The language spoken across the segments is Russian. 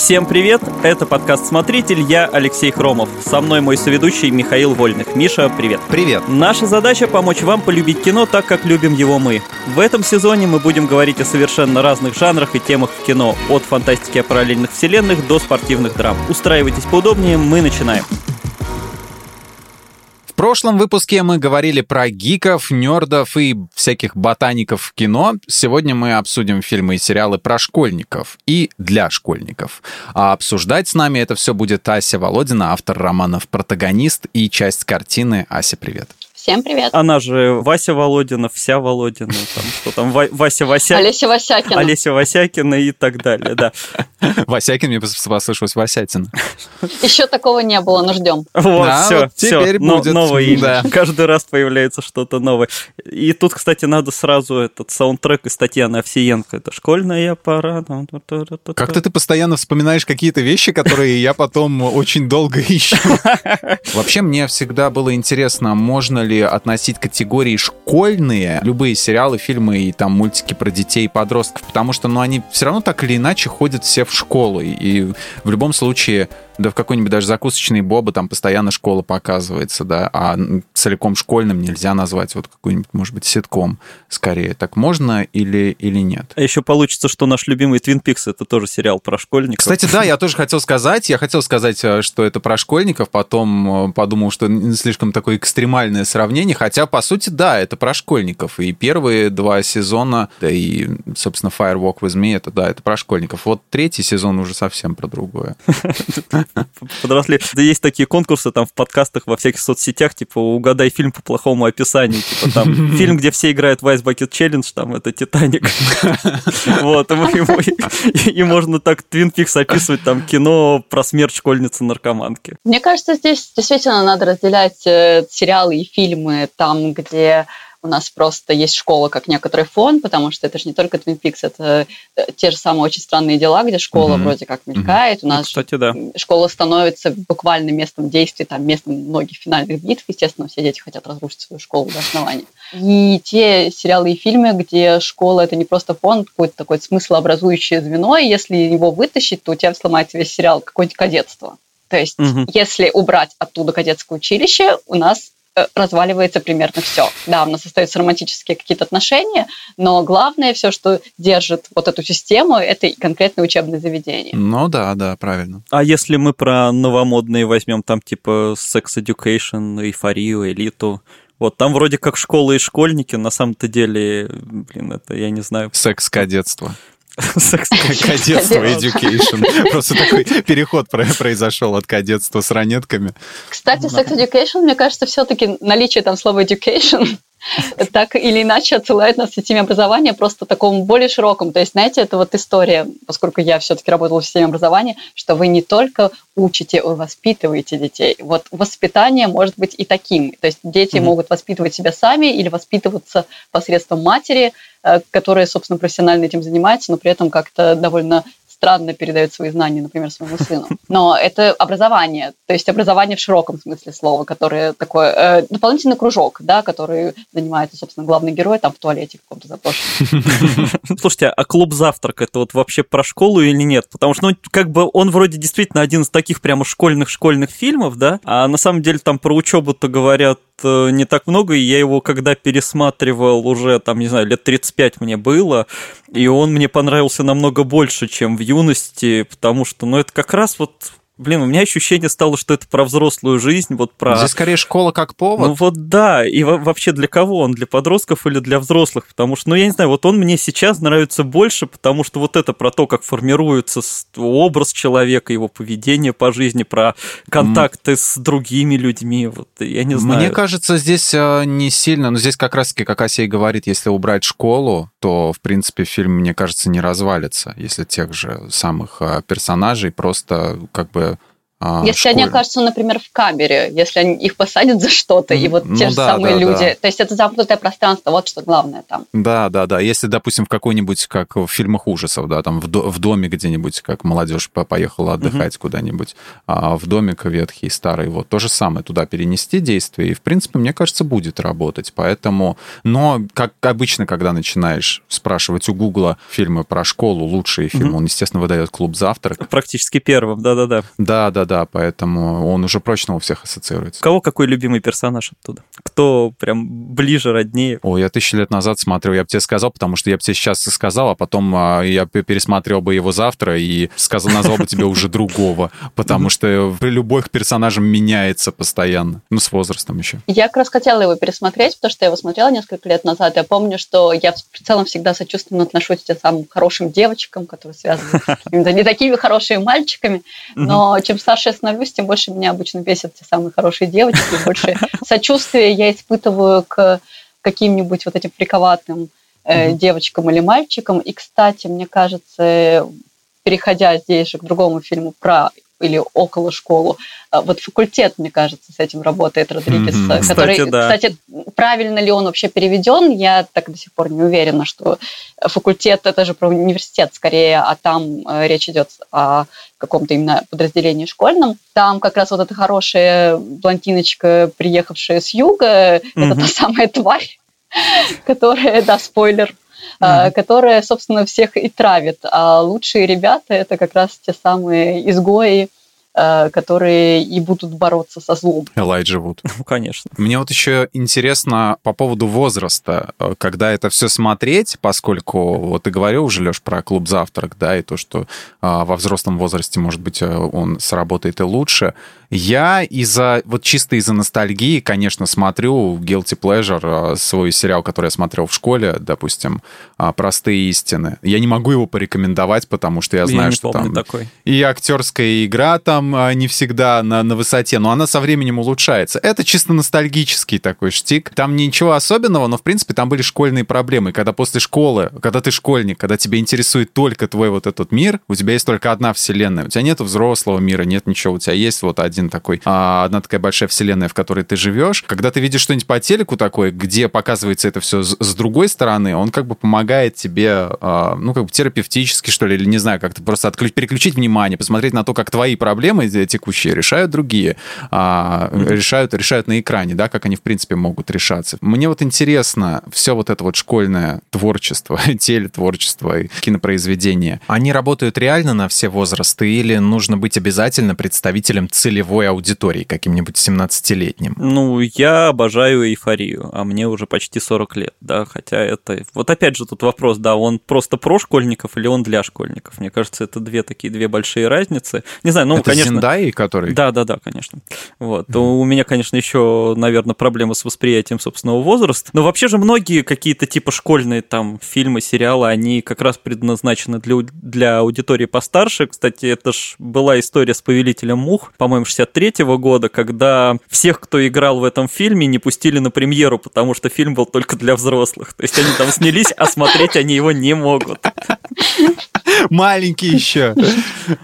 Всем привет! Это подкаст «Смотритель», я Алексей Хромов. Со мной мой соведущий Михаил Вольных. Миша, привет! Привет! Наша задача – помочь вам полюбить кино так, как любим его мы. В этом сезоне мы будем говорить о совершенно разных жанрах и темах в кино, от фантастики о параллельных вселенных до спортивных драм. Устраивайтесь поудобнее, мы начинаем. Прошлом выпуске мы говорили про гиков, нердов и всяких ботаников в кино. Сегодня мы обсудим фильмы и сериалы про школьников и для школьников. А обсуждать с нами это все будет Ася Володина, автор романов «Протагонист» и часть картины. Ася, привет. Всем привет. Она же Вася Володина, вся Володина, там, что там, Вася Вася... Олеся Васякина. Олеся Васякина и так далее, да. Васякин, мне послышалось Васятина. Еще такого не было, но ждем. Вот, да, все, вот теперь все, будет. новое имя. Да. Каждый раз появляется что-то новое. И тут, кстати, надо сразу этот саундтрек из Татьяны Овсиенко. Это «Школьная пора». Как-то ты постоянно вспоминаешь какие-то вещи, которые я потом очень долго ищу. Вообще, мне всегда было интересно, можно ли относить категории школьные, любые сериалы, фильмы и там мультики про детей и подростков, потому что, ну, они все равно так или иначе ходят все в школу, и в любом случае да в какой-нибудь даже закусочный Боба там постоянно школа показывается, да, а целиком школьным нельзя назвать вот какой-нибудь, может быть, ситком скорее. Так можно или, или нет? А еще получится, что наш любимый Твин Пикс это тоже сериал про школьников. Кстати, да, я тоже хотел сказать, я хотел сказать, э, что это про школьников, потом э, подумал, что слишком такое экстремальное сравнение, хотя, по сути, да, это про школьников. И первые два сезона, да и, собственно, Firewalk with Me, это, да, это про школьников. Вот третий сезон уже совсем про другое. подросли. Да есть такие конкурсы там в подкастах, во всяких соцсетях, типа «Угадай фильм по плохому описанию». Типа там фильм, где все играют в Ice Bucket Challenge, там это «Титаник». Вот, и можно так Twin Peaks описывать там кино про смерть школьницы-наркоманки. Мне кажется, здесь действительно надо разделять э, сериалы и фильмы там, где у нас просто есть школа как некоторый фон, потому что это же не только Twin Peaks, это э, те же самые очень странные дела, где школа mm-hmm. вроде как мелькает. Mm-hmm. У нас Кстати, да. школа становится буквально местом действия, там местом многих финальных битв. Естественно, все дети хотят разрушить свою школу до основания. И те сериалы и фильмы, где школа это не просто фон, какое-то такое смыслообразующее звено, и если его вытащить, то у тебя сломается весь сериал какое-нибудь кадетство. То есть, угу. если убрать оттуда кадетское училище, у нас разваливается примерно все. Да, у нас остаются романтические какие-то отношения, но главное все, что держит вот эту систему, это конкретное учебное заведение. Ну да, да, правильно. А если мы про новомодные возьмем там типа Sex Education, эйфорию, элиту, вот там вроде как школы и школьники, на самом-то деле, блин, это я не знаю. Секс-кадетство. Кадетство, education. Просто такой переход произошел от кадетства с ранетками. Кстати, sex education, мне кажется, все-таки наличие там слова education так или иначе отсылает нас к системе образования просто такому более широкому. То есть, знаете, это вот история, поскольку я все-таки работала в системе образования, что вы не только учите, вы воспитываете детей. Вот воспитание может быть и таким. То есть дети mm-hmm. могут воспитывать себя сами или воспитываться посредством матери, э, которая, собственно, профессионально этим занимается, но при этом как-то довольно странно передает свои знания, например, своему сыну. Но это образование, то есть образование в широком смысле слова, которое такое э, дополнительный кружок, да, который занимается, собственно, главный герой там в туалете каком-то запрошенном. Слушайте, а клуб завтрак это вот вообще про школу или нет? Потому что, ну, как бы он вроде действительно один из таких прямо школьных-школьных фильмов, да, а на самом деле там про учебу-то говорят Э, не так много, и я его когда пересматривал уже, там, не знаю, лет 35 мне было, и он мне понравился намного больше, чем в юности, потому что, ну, это как раз вот Блин, у меня ощущение стало, что это про взрослую жизнь, вот про... Здесь скорее школа как повод. Ну вот да, и вообще для кого он? Для подростков или для взрослых? Потому что, ну я не знаю, вот он мне сейчас нравится больше, потому что вот это про то, как формируется образ человека, его поведение по жизни, про контакты mm. с другими людьми, вот я не знаю. Мне кажется, здесь э, не сильно, но здесь как раз-таки, как Асей говорит, если убрать школу, то, в принципе, фильм, мне кажется, не развалится, если тех же самых э, персонажей просто как бы а, если школе. они окажутся, например, в камере, если они, их посадят за что-то, и вот Ну те же да, самые да, люди. да. То есть это замкнутое пространство, вот что главное там. Да, да, да. Если, допустим, в какой-нибудь, как в фильмах ужасов, да, там в, до- в доме где-нибудь, как молодежь по- поехала отдыхать куда-нибудь, а в домик ветхий, старый, вот то же самое туда перенести действие, и, в принципе, мне кажется, будет работать. Поэтому, но, как обычно, когда начинаешь спрашивать у Гугла фильмы про школу, лучшие фильмы, он, естественно, выдает «Клуб завтрак». Практически первым, да-да-да. Да, да, поэтому он уже прочно у всех ассоциируется. У кого какой любимый персонаж оттуда? Кто прям ближе, роднее? Ой, я тысячу лет назад смотрел, я бы тебе сказал, потому что я бы тебе сейчас и сказал, а потом а, я пересмотрел бы его завтра и сказал, назвал бы тебе уже другого, потому что любовь к персонажам меняется постоянно, ну, с возрастом еще. Я как раз хотела его пересмотреть, потому что я его смотрела несколько лет назад. Я помню, что я в целом всегда сочувственно отношусь к тем самым хорошим девочкам, которые связаны с какими-то не такими хорошими мальчиками. Но чем старше я становлюсь, тем больше меня обычно бесят те самые хорошие девочки. и Больше сочувствия я испытываю к каким-нибудь вот этим фриковатым э, девочкам или мальчикам. И, кстати, мне кажется, переходя здесь же к другому фильму про или около школу. А Вот факультет, мне кажется, с этим работает Родригес, э, который, Кстати, да. кстати, правильно ли он вообще переведен, я так до сих пор не уверена, что факультет это же про университет скорее, а там э, речь идет о каком-то именно подразделении школьном. Там как раз вот эта хорошая блондиночка, приехавшая с юга, это Мгм. та самая тварь, которая, да, спойлер, а, которая, собственно, всех и травит. А лучшие ребята это как раз те самые изгои, а, которые и будут бороться со злом. Элайджа Вуд. Ну, конечно. Мне вот еще интересно по поводу возраста, э, когда это все смотреть, поскольку вот ты говорил уже, Леш, про клуб «Завтрак», да, и то, что а, во взрослом возрасте, может быть, э, он сработает и лучше. Я из-за, вот чисто из-за ностальгии, конечно, смотрю Guilty Pleasure, э, свой сериал, который я смотрел в школе, допустим, а, «Простые истины». Я не могу его порекомендовать, потому что я знаю, не что там такой. и актерская игра там а, не всегда на, на высоте, но она со временем улучшается. Это чисто ностальгический такой штик. Там ничего особенного, но, в принципе, там были школьные проблемы. Когда после школы, когда ты школьник, когда тебя интересует только твой вот этот мир, у тебя есть только одна вселенная. У тебя нет взрослого мира, нет ничего. У тебя есть вот один такой, а, одна такая большая вселенная, в которой ты живешь. Когда ты видишь что-нибудь по телеку такое, где показывается это все с, другой стороны, он как бы помогает тебе, а, ну, как бы терапевтически, что ли, или не знаю, как-то просто отключ- переключить внимание, посмотреть на то, как твои проблемы текущие решают другие, а, решают, решают на экране, да, как они, в принципе, могут решаться. Мне вот интересно все вот это вот школьное творчество, телетворчество и кинопроизведение. Они работают реально на все возрасты или нужно быть обязательно представителем целевой аудитории, каким-нибудь 17-летним? Ну, я обожаю эйфорию, а мне уже почти 40 лет, да, хотя это... Вот опять же тут вопрос, да, он просто про школьников или он для школьников? Мне кажется, это две такие, две большие разницы. Не знаю, ну, это конечно... Зендай, который... Да, да, да, конечно. Вот. У меня, конечно, еще, наверное, проблемы с восприятием собственного возраста. Но вообще же многие какие-то типа школьные там фильмы, сериалы, они как раз предназначены для, для аудитории постарше. Кстати, это ж была история с «Повелителем мух», по-моему, 63-го года, когда всех, кто играл в этом фильме, не пустили на премьеру, потому что фильм был только для взрослых. То есть они там снялись, а смотреть они его не могут. Маленький еще.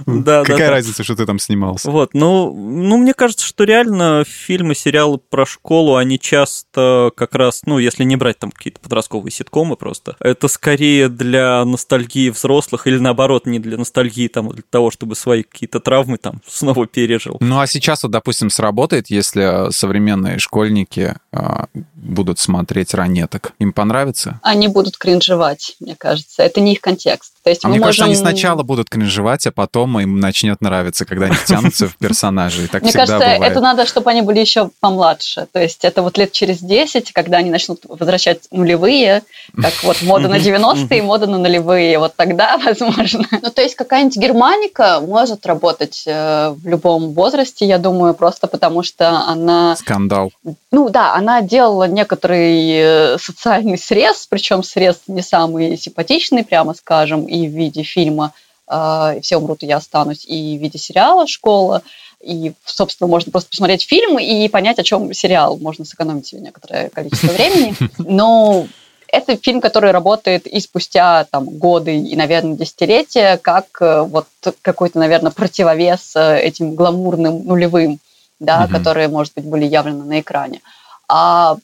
Да, да, Какая да. разница, что ты там снимался? Вот, ну, ну, мне кажется, что реально фильмы, сериалы про школу, они часто как раз, ну, если не брать там какие-то подростковые ситкомы просто, это скорее для ностальгии взрослых или наоборот, не для ностальгии, там, а для того, чтобы свои какие-то травмы там снова пережил. Ну, а сейчас вот, допустим, сработает, если современные школьники а, будут смотреть ранеток. Им понравится? Они будут кринжевать, мне кажется. Это не их контекст. То есть А мы мне кажется, можем... они сначала будут кринжевать, а потом им начнет нравиться, когда они втянутся в персонажей. И Так Мне кажется, бывает. это надо, чтобы они были еще помладше. То есть это вот лет через 10, когда они начнут возвращать нулевые, как вот мода на 90-е, мода на нулевые. Вот тогда, возможно. Ну, то есть какая-нибудь германика может работать э, в любом возрасте, я думаю, просто потому что она Скандал. ну да, она делала некоторый э, социальный срез, причем срез не самый симпатичный, прямо скажем, и в виде фильма э, «Все умрут, и я останусь», и в виде сериала «Школа». И, собственно, можно просто посмотреть фильм и понять, о чем сериал. Можно сэкономить себе некоторое количество времени. Но это фильм, который работает и спустя там, годы и, наверное, десятилетия, как э, вот какой-то, наверное, противовес э, этим гламурным нулевым, да, угу. которые, может быть, были явлены на экране. А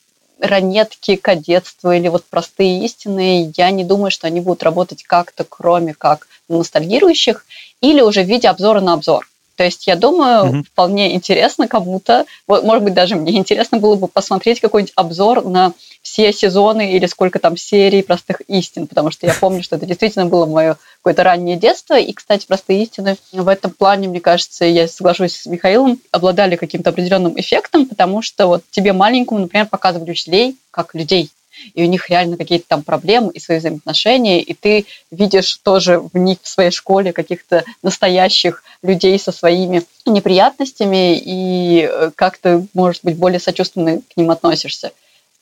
ранетки, кадетство или вот простые истины, я не думаю, что они будут работать как-то, кроме как ностальгирующих, или уже в виде обзора на обзор. То есть, я думаю, mm-hmm. вполне интересно кому-то, вот, может быть, даже мне интересно было бы посмотреть какой-нибудь обзор на все сезоны или сколько там серий простых истин, потому что я помню, что это действительно было мое какое-то раннее детство. И, кстати, простые истины в этом плане, мне кажется, я соглашусь с Михаилом, обладали каким-то определенным эффектом, потому что вот тебе маленькому, например, показывали учителей как людей, и у них реально какие-то там проблемы и свои взаимоотношения, и ты видишь тоже в них в своей школе каких-то настоящих людей со своими неприятностями, и э, как-то, может быть, более сочувственно к ним относишься.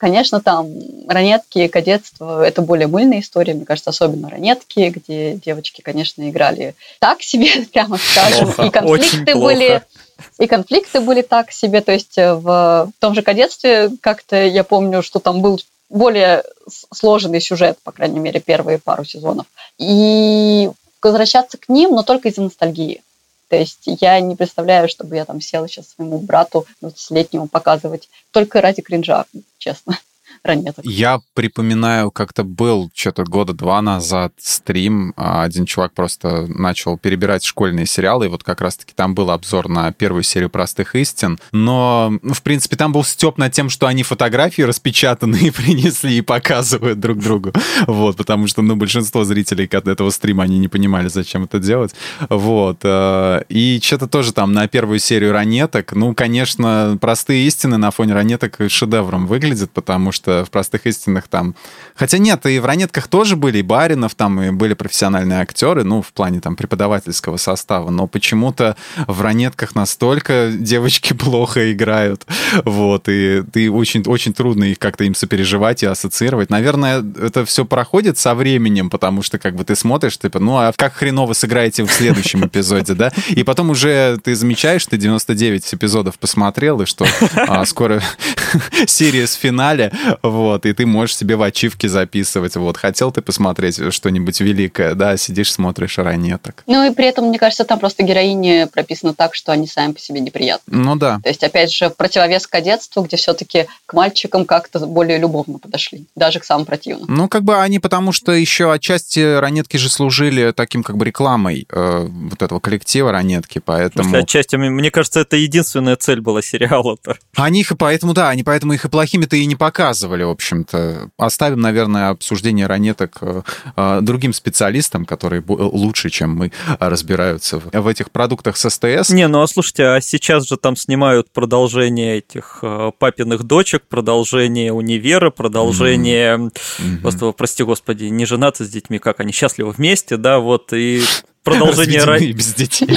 Конечно, там ранетки, кадетство – это более мыльная история, мне кажется, особенно ранетки, где девочки, конечно, играли так себе, прямо скажем, плохо, и конфликты были и конфликты были так себе, то есть э, в том же кадетстве как-то я помню, что там был более сложный сюжет, по крайней мере, первые пару сезонов. И возвращаться к ним, но только из-за ностальгии. То есть я не представляю, чтобы я там села сейчас своему брату 20-летнему показывать только ради кринжа, честно ранеток. Я припоминаю, как-то был что-то года два назад стрим, а один чувак просто начал перебирать школьные сериалы, и вот как раз-таки там был обзор на первую серию «Простых истин», но, ну, в принципе, там был степ над тем, что они фотографии распечатанные принесли и показывают друг другу, вот, потому что, ну, большинство зрителей этого стрима, они не понимали, зачем это делать, вот, э, и что-то тоже там на первую серию ранеток, ну, конечно, «Простые истины» на фоне ранеток шедевром выглядят, потому что что в простых истинах там... Хотя нет, и в ранетках тоже были, и Баринов там, и были профессиональные актеры, ну, в плане там преподавательского состава, но почему-то в ранетках настолько девочки плохо играют, вот, и ты очень, очень трудно их как-то им сопереживать и ассоциировать. Наверное, это все проходит со временем, потому что как бы ты смотришь, типа, ну, а как хреново сыграете в следующем эпизоде, да? И потом уже ты замечаешь, ты 99 эпизодов посмотрел, и что а, скоро серия с финале, вот, и ты можешь себе в ачивке записывать, вот, хотел ты посмотреть что-нибудь великое, да, сидишь, смотришь ранеток. Ну и при этом, мне кажется, там просто героини прописаны так, что они сами по себе неприятны. Ну да. То есть, опять же, противовес кадетству, где все-таки к мальчикам как-то более любовно подошли, даже к самым противным. Ну, как бы они, потому что еще отчасти ранетки же служили таким как бы рекламой э, вот этого коллектива ранетки, поэтому... Если отчасти, мне кажется, это единственная цель была сериала-то. Они их и поэтому, да, они поэтому их и плохими-то и не показывали в общем-то. Оставим, наверное, обсуждение ранеток э, э, другим специалистам, которые лучше, чем мы, разбираются в этих продуктах с СТС. Не, ну а слушайте, а сейчас же там снимают продолжение этих э, папиных дочек, продолжение универа, продолжение, mm-hmm. просто, прости господи, не женаты с детьми, как они счастливы вместе, да, вот, и продолжение... Разведены без детей.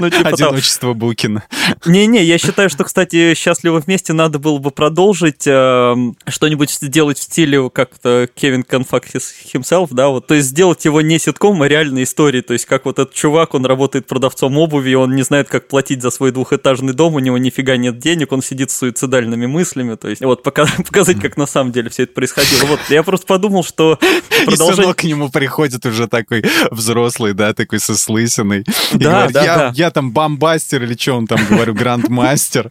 ну, типа Одиночество там... Букина. Не-не, я считаю, что, кстати, «Счастливы вместе» надо было бы продолжить, э, что-нибудь сделать в стиле как-то Кевин Конфак himself, да, вот, то есть сделать его не ситком, а реальной историей, то есть как вот этот чувак, он работает продавцом обуви, он не знает, как платить за свой двухэтажный дом, у него нифига нет денег, он сидит с суицидальными мыслями, то есть вот показать, как на самом деле все это происходило. Вот, я просто подумал, что продолжение... И сынок к нему приходит уже такой взрослый, да, такой со слысиной. Да, да, я, да. я там бомбастер или что он там, говорю, грандмастер.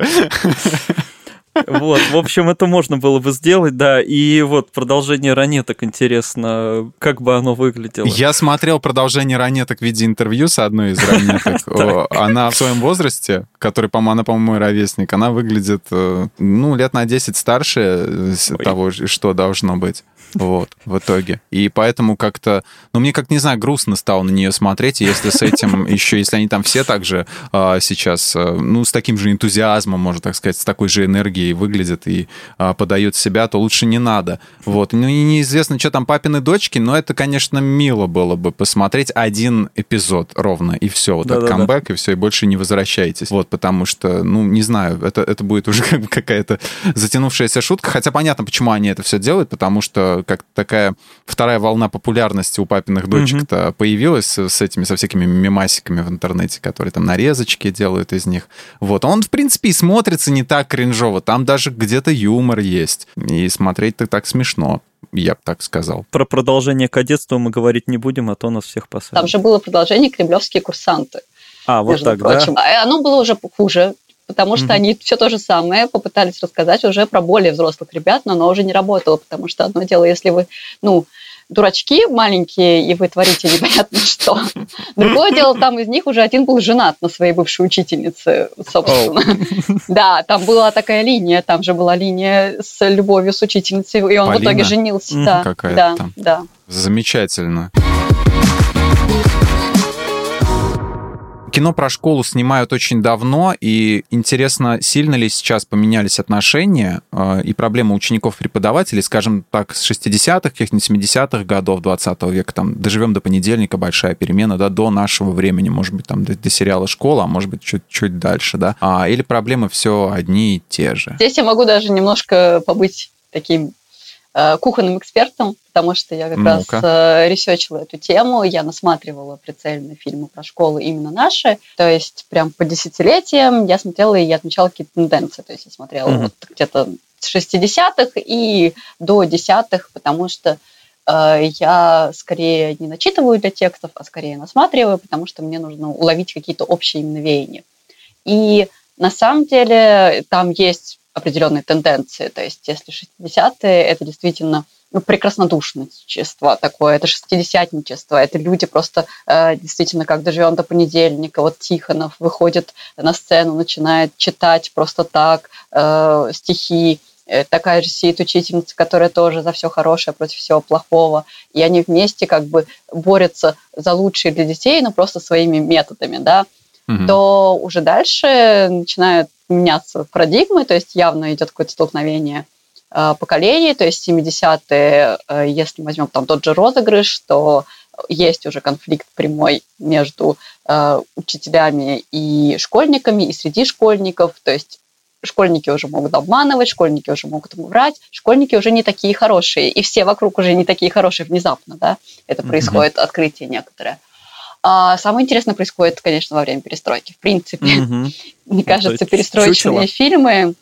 Вот, в общем, это можно было бы сделать, да. И вот продолжение ранеток интересно, как бы оно выглядело. Я смотрел продолжение ранеток в виде интервью с одной из ранеток. Она в своем возрасте, который, по-моему, она, по-моему, мой ровесник, она выглядит, э, ну, лет на 10 старше того, что должно быть. Вот, в итоге. И поэтому как-то, ну, мне как не знаю, грустно стало на нее смотреть, и если с этим еще, если они там все так же а, сейчас, а, ну, с таким же энтузиазмом, можно так сказать, с такой же энергией выглядят и а, подают себя, то лучше не надо. Вот. Ну, и неизвестно, что там папины дочки, но это, конечно, мило было бы посмотреть один эпизод ровно, и все, вот да, этот да, камбэк, да. и все, и больше не возвращайтесь. Вот, потому что, ну, не знаю, это, это будет уже какая-то затянувшаяся шутка, хотя понятно, почему они это все делают, потому что как такая вторая волна популярности у папиных дочек-то mm-hmm. появилась с этими, со всякими мемасиками в интернете, которые там нарезочки делают из них. Вот. Он, в принципе, и смотрится не так кринжово. Там даже где-то юмор есть. И смотреть-то так смешно. я бы так сказал. Про продолжение кадетства мы говорить не будем, а то нас всех посадят. Там же было продолжение «Кремлевские курсанты». А, вот так, прочим. да? Оно было уже хуже, потому что mm-hmm. они все то же самое попытались рассказать уже про более взрослых ребят, но оно уже не работало, потому что одно дело, если вы, ну, дурачки маленькие, и вы творите непонятно что. Другое дело, там из них уже один был женат на своей бывшей учительнице, собственно. Oh. Да, там была такая линия, там же была линия с любовью с учительницей, и он Полина? в итоге женился. Mm, да, да, да. Замечательно. Кино про школу снимают очень давно, и интересно, сильно ли сейчас поменялись отношения э, и проблемы учеников-преподавателей, скажем так, с 60-х, каких-нибудь 70-х годов 20 века, там, доживем до понедельника, большая перемена, да, до нашего времени, может быть, там, до, до сериала «Школа», а может быть, чуть-чуть дальше, да, а, или проблемы все одни и те же? Здесь я могу даже немножко побыть таким кухонным экспертом, потому что я как ну раз э, ресечила эту тему, я насматривала прицельно фильмы про школу именно наши, то есть прям по десятилетиям я смотрела и я отмечала какие-то тенденции, то есть я смотрела mm-hmm. вот где-то с 60-х и до десятых, потому что э, я скорее не начитываю для текстов, а скорее насматриваю, потому что мне нужно уловить какие-то общие именно веяния. И на самом деле там есть определенные тенденции. То есть если 60-е, это действительно ну, прекраснодушничество такое, это шестидесятничество, это люди просто э, действительно как доживем до понедельника. Вот Тихонов выходит на сцену, начинает читать просто так э, стихи, э, такая же сидит учительница, которая тоже за все хорошее против всего плохого, и они вместе как бы борются за лучшее для детей, но просто своими методами, да, угу. то уже дальше начинают меняться парадигмы, то есть явно идет какое-то столкновение э, поколений, то есть 70-е, э, если мы возьмем там тот же розыгрыш, то есть уже конфликт прямой между э, учителями и школьниками, и среди школьников, то есть школьники уже могут обманывать, школьники уже могут врать, школьники уже не такие хорошие, и все вокруг уже не такие хорошие внезапно, да, это происходит, mm-hmm. открытие некоторое. А самое интересное происходит, конечно, во время перестройки. В принципе, угу. мне кажется, перестроечные фильмы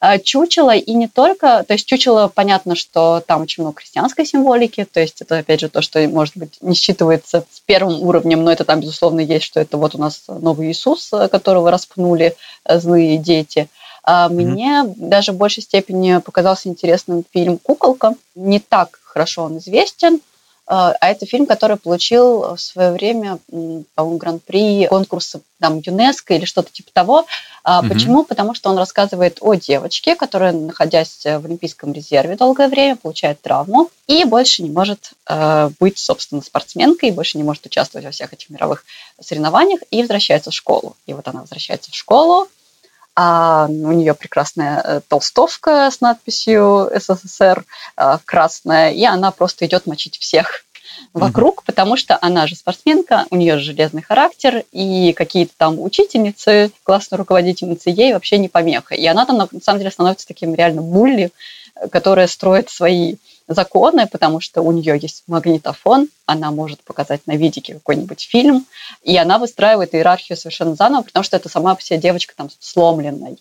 а, чучело и не только, то есть чучело, понятно, что там очень много христианской символики, то есть это, опять же, то, что, может быть, не считывается с первым уровнем, но это там, безусловно, есть, что это вот у нас новый Иисус, которого распнули э, злые дети. А мне mm-hmm. даже в большей степени показался интересным фильм «Куколка». Не так хорошо он известен, а, а это фильм, который получил в свое время, по-моему, гран-при конкурса там, ЮНЕСКО или что-то типа того. Угу. Почему? Потому что он рассказывает о девочке, которая, находясь в Олимпийском резерве долгое время, получает травму и больше не может э, быть, собственно, спортсменкой, и больше не может участвовать во всех этих мировых соревнованиях и возвращается в школу. И вот она возвращается в школу, а у нее прекрасная э, толстовка с надписью СССР э, красная, и она просто идет мочить всех вокруг, mm-hmm. потому что она же спортсменка, у нее железный характер, и какие-то там учительницы, классные руководительницы ей вообще не помеха. И она там на самом деле становится таким реально булли, э, которая строит свои законы, потому что у нее есть магнитофон, она может показать на видике какой-нибудь фильм, и она выстраивает иерархию совершенно заново, потому что это сама себе девочка там сломленная.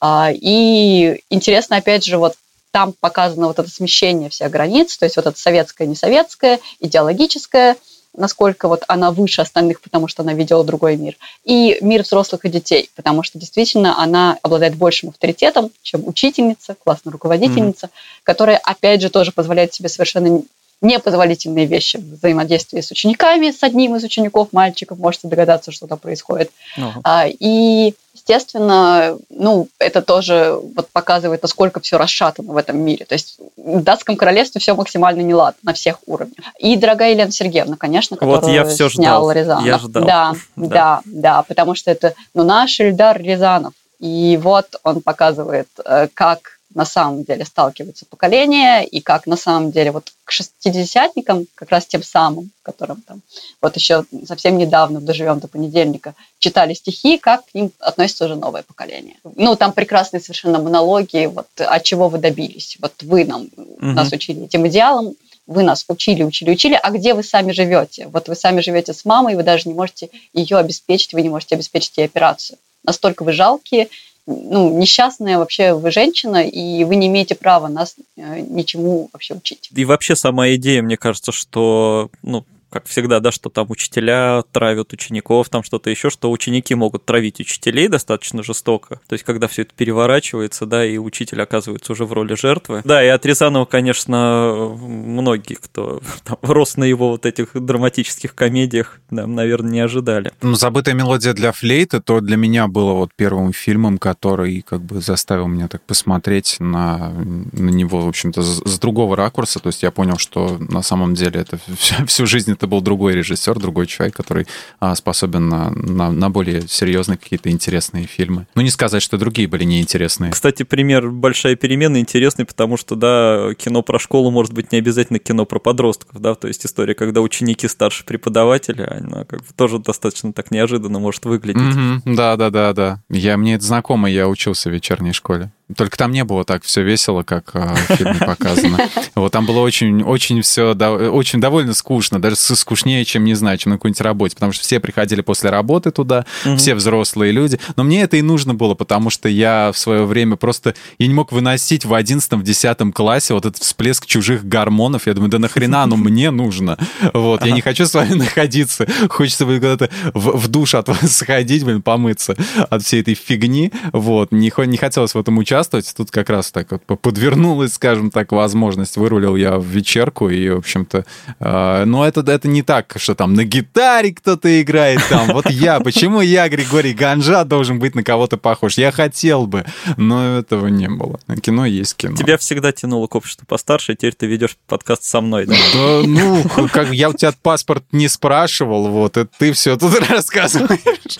А, и интересно, опять же, вот там показано вот это смещение всех границ, то есть вот это советское, не советское, идеологическое – насколько вот она выше остальных, потому что она видела другой мир, и мир взрослых и детей, потому что действительно она обладает большим авторитетом, чем учительница, классная руководительница, mm-hmm. которая, опять же, тоже позволяет себе совершенно непозволительные вещи в взаимодействии с учениками, с одним из учеников, мальчиков, можете догадаться, что там происходит. Uh-huh. И, естественно, ну, это тоже вот показывает, насколько все расшатано в этом мире. То есть в датском королевстве все максимально неладно на всех уровнях. И дорогая Елена Сергеевна, конечно, которая вот я все снял ждал. Рязанов. Я ждал. Да, да, да, да, потому что это ну, наш Ильдар Рязанов. И вот он показывает, э, как на самом деле сталкиваются поколения, и как на самом деле вот к шестидесятникам, как раз тем самым, которым там вот еще совсем недавно, доживем до понедельника, читали стихи, как к ним относится уже новое поколение. Ну, там прекрасные совершенно монологи, вот от чего вы добились. Вот вы нам, угу. нас учили этим идеалам, вы нас учили, учили, учили, а где вы сами живете? Вот вы сами живете с мамой, вы даже не можете ее обеспечить, вы не можете обеспечить ей операцию. Настолько вы жалкие, ну, несчастная вообще вы женщина, и вы не имеете права нас э, ничему вообще учить. И вообще сама идея, мне кажется, что ну, как всегда, да, что там учителя травят учеников, там что-то еще, что ученики могут травить учителей достаточно жестоко. То есть, когда все это переворачивается, да, и учитель оказывается уже в роли жертвы. Да, и от Рязанова, конечно, многие, кто там, рос на его вот этих драматических комедиях, да, наверное, не ожидали. Ну, «Забытая мелодия для флейты», то для меня было вот первым фильмом, который как бы заставил меня так посмотреть на, на него, в общем-то, с, с другого ракурса. То есть я понял, что на самом деле это всю, всю жизнь это был другой режиссер, другой человек, который а, способен на, на, на более серьезные какие-то интересные фильмы. Ну, не сказать, что другие были неинтересные. Кстати, пример «Большая перемена» интересный, потому что, да, кино про школу может быть не обязательно кино про подростков, да, то есть история, когда ученики старше преподавателя, она как бы тоже достаточно так неожиданно может выглядеть. Mm-hmm. Да, да, да, да. Я, мне это знакомо, я учился в вечерней школе. Только там не было так все весело, как э, в фильме показано. Вот там было очень, очень все, да, очень довольно скучно, даже скучнее, чем, не знаю, чем на какой-нибудь работе, потому что все приходили после работы туда, угу. все взрослые люди. Но мне это и нужно было, потому что я в свое время просто, я не мог выносить в 11-10 классе вот этот всплеск чужих гормонов. Я думаю, да нахрена оно мне нужно? Вот, я не хочу с вами находиться. Хочется куда-то в, в душ от вас сходить, блин, помыться от всей этой фигни. Вот, не, не хотелось в этом участвовать участвовать. Тут как раз так вот подвернулась, скажем так, возможность. Вырулил я в вечерку, и, в общем-то, э, но это, это не так, что там на гитаре кто-то играет там. Вот я, почему я, Григорий Ганжа, должен быть на кого-то похож? Я хотел бы, но этого не было. Кино есть кино. Тебя всегда тянуло к обществу постарше, и теперь ты ведешь подкаст со мной, да? Да, ну, как я у тебя паспорт не спрашивал, вот, и ты все тут рассказываешь.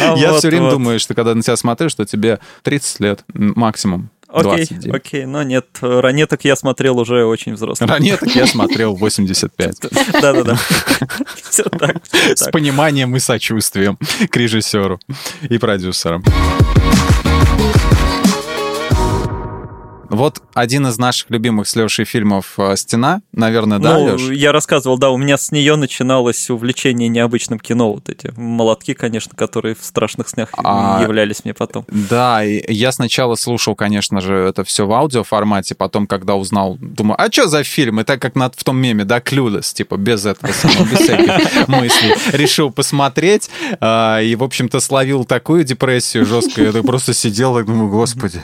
А я вот, все время вот. думаю, что когда на тебя смотрю, что тебе 30 лет, максимум. Окей, 29. окей, но нет, ранеток я смотрел уже очень взрослым. Ранеток я смотрел 85. Да-да-да. Все так. С пониманием и сочувствием к режиссеру и продюсерам. Вот один из наших любимых с Лешей фильмов э, «Стена», наверное, да, ну, Леш? я рассказывал, да, у меня с нее начиналось увлечение необычным кино, вот эти молотки, конечно, которые в страшных снях а, являлись мне потом. Да, и я сначала слушал, конечно же, это все в аудиоформате, потом, когда узнал, думаю, а что за фильм? И так как на, в том меме, да, Clueless, типа, без этого самого, без всяких мыслей, решил посмотреть, а, и, в общем-то, словил такую депрессию жесткую, я просто сидел и думаю, господи,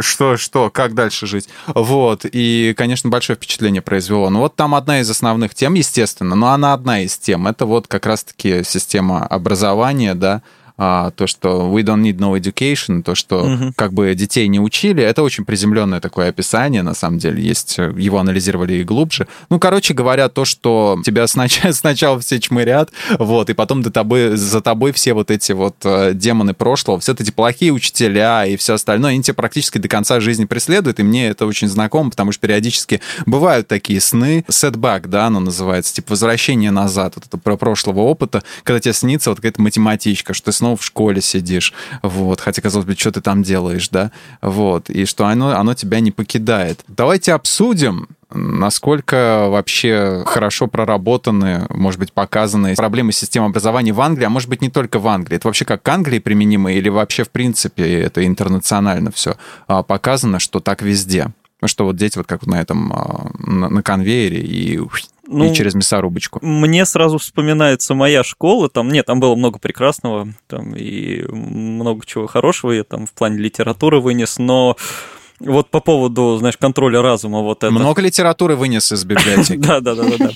что, что, как дальше жить. Вот, и, конечно, большое впечатление произвело. Ну вот там одна из основных тем, естественно, но она одна из тем. Это вот как раз-таки система образования, да, а, то, что we don't need no education, то, что угу. как бы детей не учили, это очень приземленное такое описание, на самом деле, есть, его анализировали и глубже. Ну, короче говоря, то, что тебя сначала, сначала все чмырят, вот, и потом до тобой, за тобой все вот эти вот э, демоны прошлого, все эти плохие учителя и все остальное, они тебя практически до конца жизни преследуют, и мне это очень знакомо, потому что периодически бывают такие сны, setback, да, оно называется, типа возвращение назад, вот это про прошлого опыта, когда тебе снится вот какая-то математичка, что ты снова снова в школе сидишь, вот, хотя, казалось бы, что ты там делаешь, да, вот, и что оно, оно тебя не покидает. Давайте обсудим, насколько вообще хорошо проработаны, может быть, показаны проблемы системы образования в Англии, а может быть, не только в Англии. Это вообще как к Англии применимо или вообще, в принципе, это интернационально все а, показано, что так везде? Что вот дети вот как на этом, а, на, на конвейере и ну, и через мясорубочку. Мне сразу вспоминается моя школа, там, нет, там было много прекрасного, там, и много чего хорошего, я там в плане литературы вынес, но вот по поводу, знаешь, контроля разума вот это. Много литературы вынес из библиотеки. Да, да, да, да.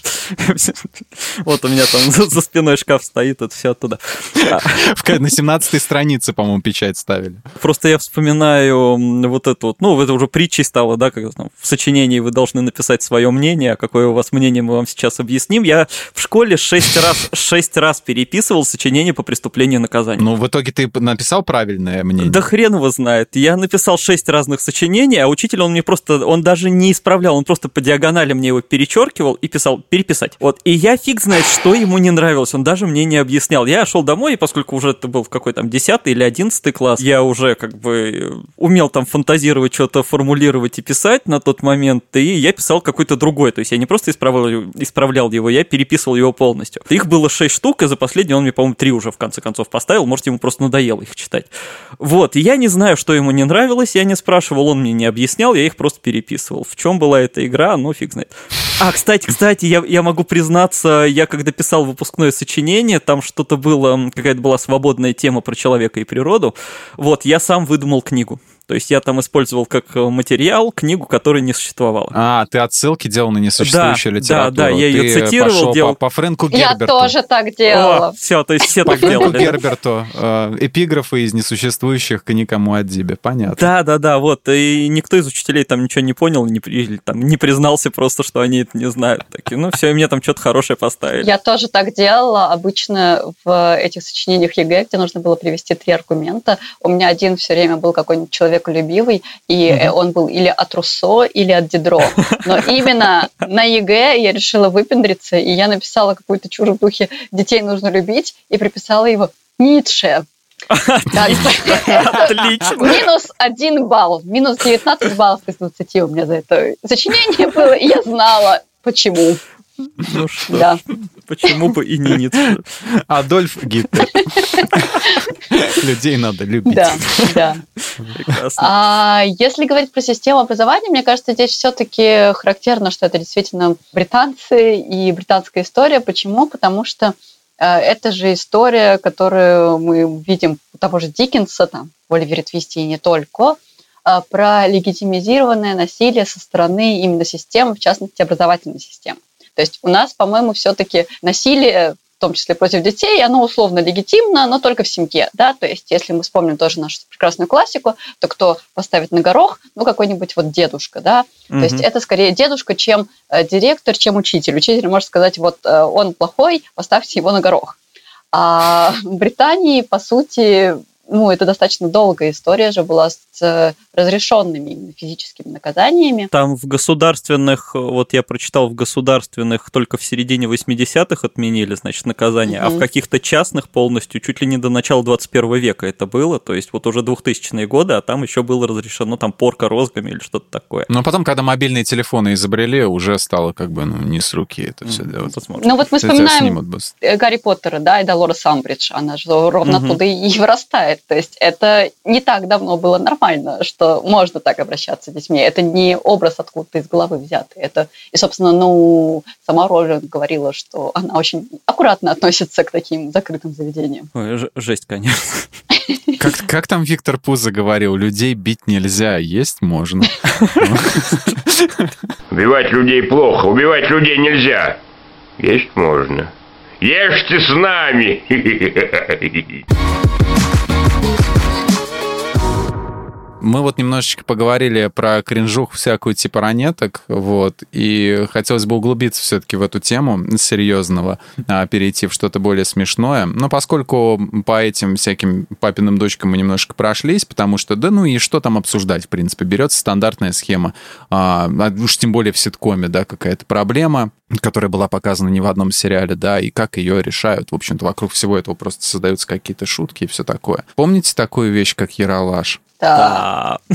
Вот у меня там за спиной шкаф стоит, это все оттуда. На 17-й странице, по-моему, печать ставили. Просто я вспоминаю вот это вот, ну, это уже притчей стало, да, там в сочинении вы должны написать свое мнение, а какое у вас мнение мы вам сейчас объясним. Я в школе шесть раз, шесть раз переписывал сочинение по преступлению и наказанию. Ну, в итоге ты написал правильное мнение? Да хрен его знает. Я написал шесть разных сочинений, сочинение, а учитель, он мне просто, он даже не исправлял, он просто по диагонали мне его перечеркивал и писал «переписать». Вот, и я фиг знает, что ему не нравилось, он даже мне не объяснял. Я шел домой, и поскольку уже это был в какой там 10 или 11 класс, я уже как бы умел там фантазировать, что-то формулировать и писать на тот момент, и я писал какой-то другой, то есть я не просто исправлял, исправлял его, я переписывал его полностью. Их было 6 штук, и за последний он мне, по-моему, 3 уже в конце концов поставил, может, ему просто надоело их читать. Вот, и я не знаю, что ему не нравилось, я не спрашивал, он мне не объяснял, я их просто переписывал. В чем была эта игра, ну, фиг знает. А, кстати, кстати, я, я могу признаться, я когда писал выпускное сочинение, там что-то было, какая-то была свободная тема про человека и природу, вот, я сам выдумал книгу. То есть я там использовал как материал книгу, которая не существовала. А, ты отсылки делал на несуществующую да, литературу. Да, да, я ее цитировал, делал. По, по Фрэнку Герберту. Я тоже так делала. О, все, то есть все по так Фрэнку делали. Герберту. Э, эпиграфы из несуществующих книг о Муаддибе. Понятно. Да, да, да, вот. И никто из учителей там ничего не понял, не, или там не признался просто, что они это не знают. Такие, ну все, и мне там что-то хорошее поставили. Я тоже так делала. Обычно в этих сочинениях ЕГЭ, где нужно было привести три аргумента, у меня один все время был какой-нибудь человеколюбивый, и угу. он был или от Руссо, или от Дидро. Но именно на ЕГЭ я решила выпендриться, и я написала какую-то чушь в духе «детей нужно любить» и приписала его Ницше. Отлично. Минус один балл, минус 19 баллов из 20 у меня за это сочинение было, и я знала, почему. Ну что да. Почему бы и не Ницше? Адольф Гитлер. Людей надо любить. Да, да. Прекрасно. А если говорить про систему образования, мне кажется, здесь все-таки характерно, что это действительно британцы и британская история. Почему? Потому что это же история, которую мы видим у того же Диккенса, там, в Оливере Твисте и не только, про легитимизированное насилие со стороны именно системы, в частности, образовательной системы. То есть у нас, по-моему, все-таки насилие в том числе против детей, оно условно легитимно, но только в семье, да, то есть если мы вспомним тоже нашу прекрасную классику, то кто поставит на горох, ну, какой-нибудь вот дедушка, да, mm-hmm. то есть это скорее дедушка, чем э, директор, чем учитель. Учитель может сказать, вот э, он плохой, поставьте его на горох. А в Британии, по сути, ну, это достаточно долгая история же была с э, разрешенными именно физическими наказаниями. Там в государственных, вот я прочитал, в государственных только в середине 80-х отменили, значит, наказание, угу. а в каких-то частных полностью чуть ли не до начала 21 века это было, то есть вот уже 2000-е годы, а там еще было разрешено там порка розгами или что-то такое. Но потом, когда мобильные телефоны изобрели, уже стало как бы, ну, не с руки это все делать. Посмотрим. Ну вот мы вспоминаем Гарри Поттера, да, и Долорес Амбридж, она же ровно угу. оттуда и вырастает, то есть это не так давно было нормально, что можно так обращаться с детьми. Это не образ откуда-то из головы взятый. Это, и, собственно, ну, сама Роллинг говорила, что она очень аккуратно относится к таким закрытым заведениям. Ой, жесть, конечно. Как, как там Виктор Пузо говорил, людей бить нельзя, есть можно. Убивать людей плохо, убивать людей нельзя. Есть можно. Ешьте с нами! Мы вот немножечко поговорили про кринжух всякую типа ранеток, вот, и хотелось бы углубиться все-таки в эту тему серьезного, а, перейти в что-то более смешное. Но поскольку по этим всяким папиным дочкам мы немножко прошлись, потому что, да ну и что там обсуждать, в принципе, берется стандартная схема, а, а уж тем более в ситкоме, да, какая-то проблема, которая была показана не в одном сериале, да, и как ее решают. В общем-то, вокруг всего этого просто создаются какие-то шутки и все такое. Помните такую вещь, как Яралаш? Да.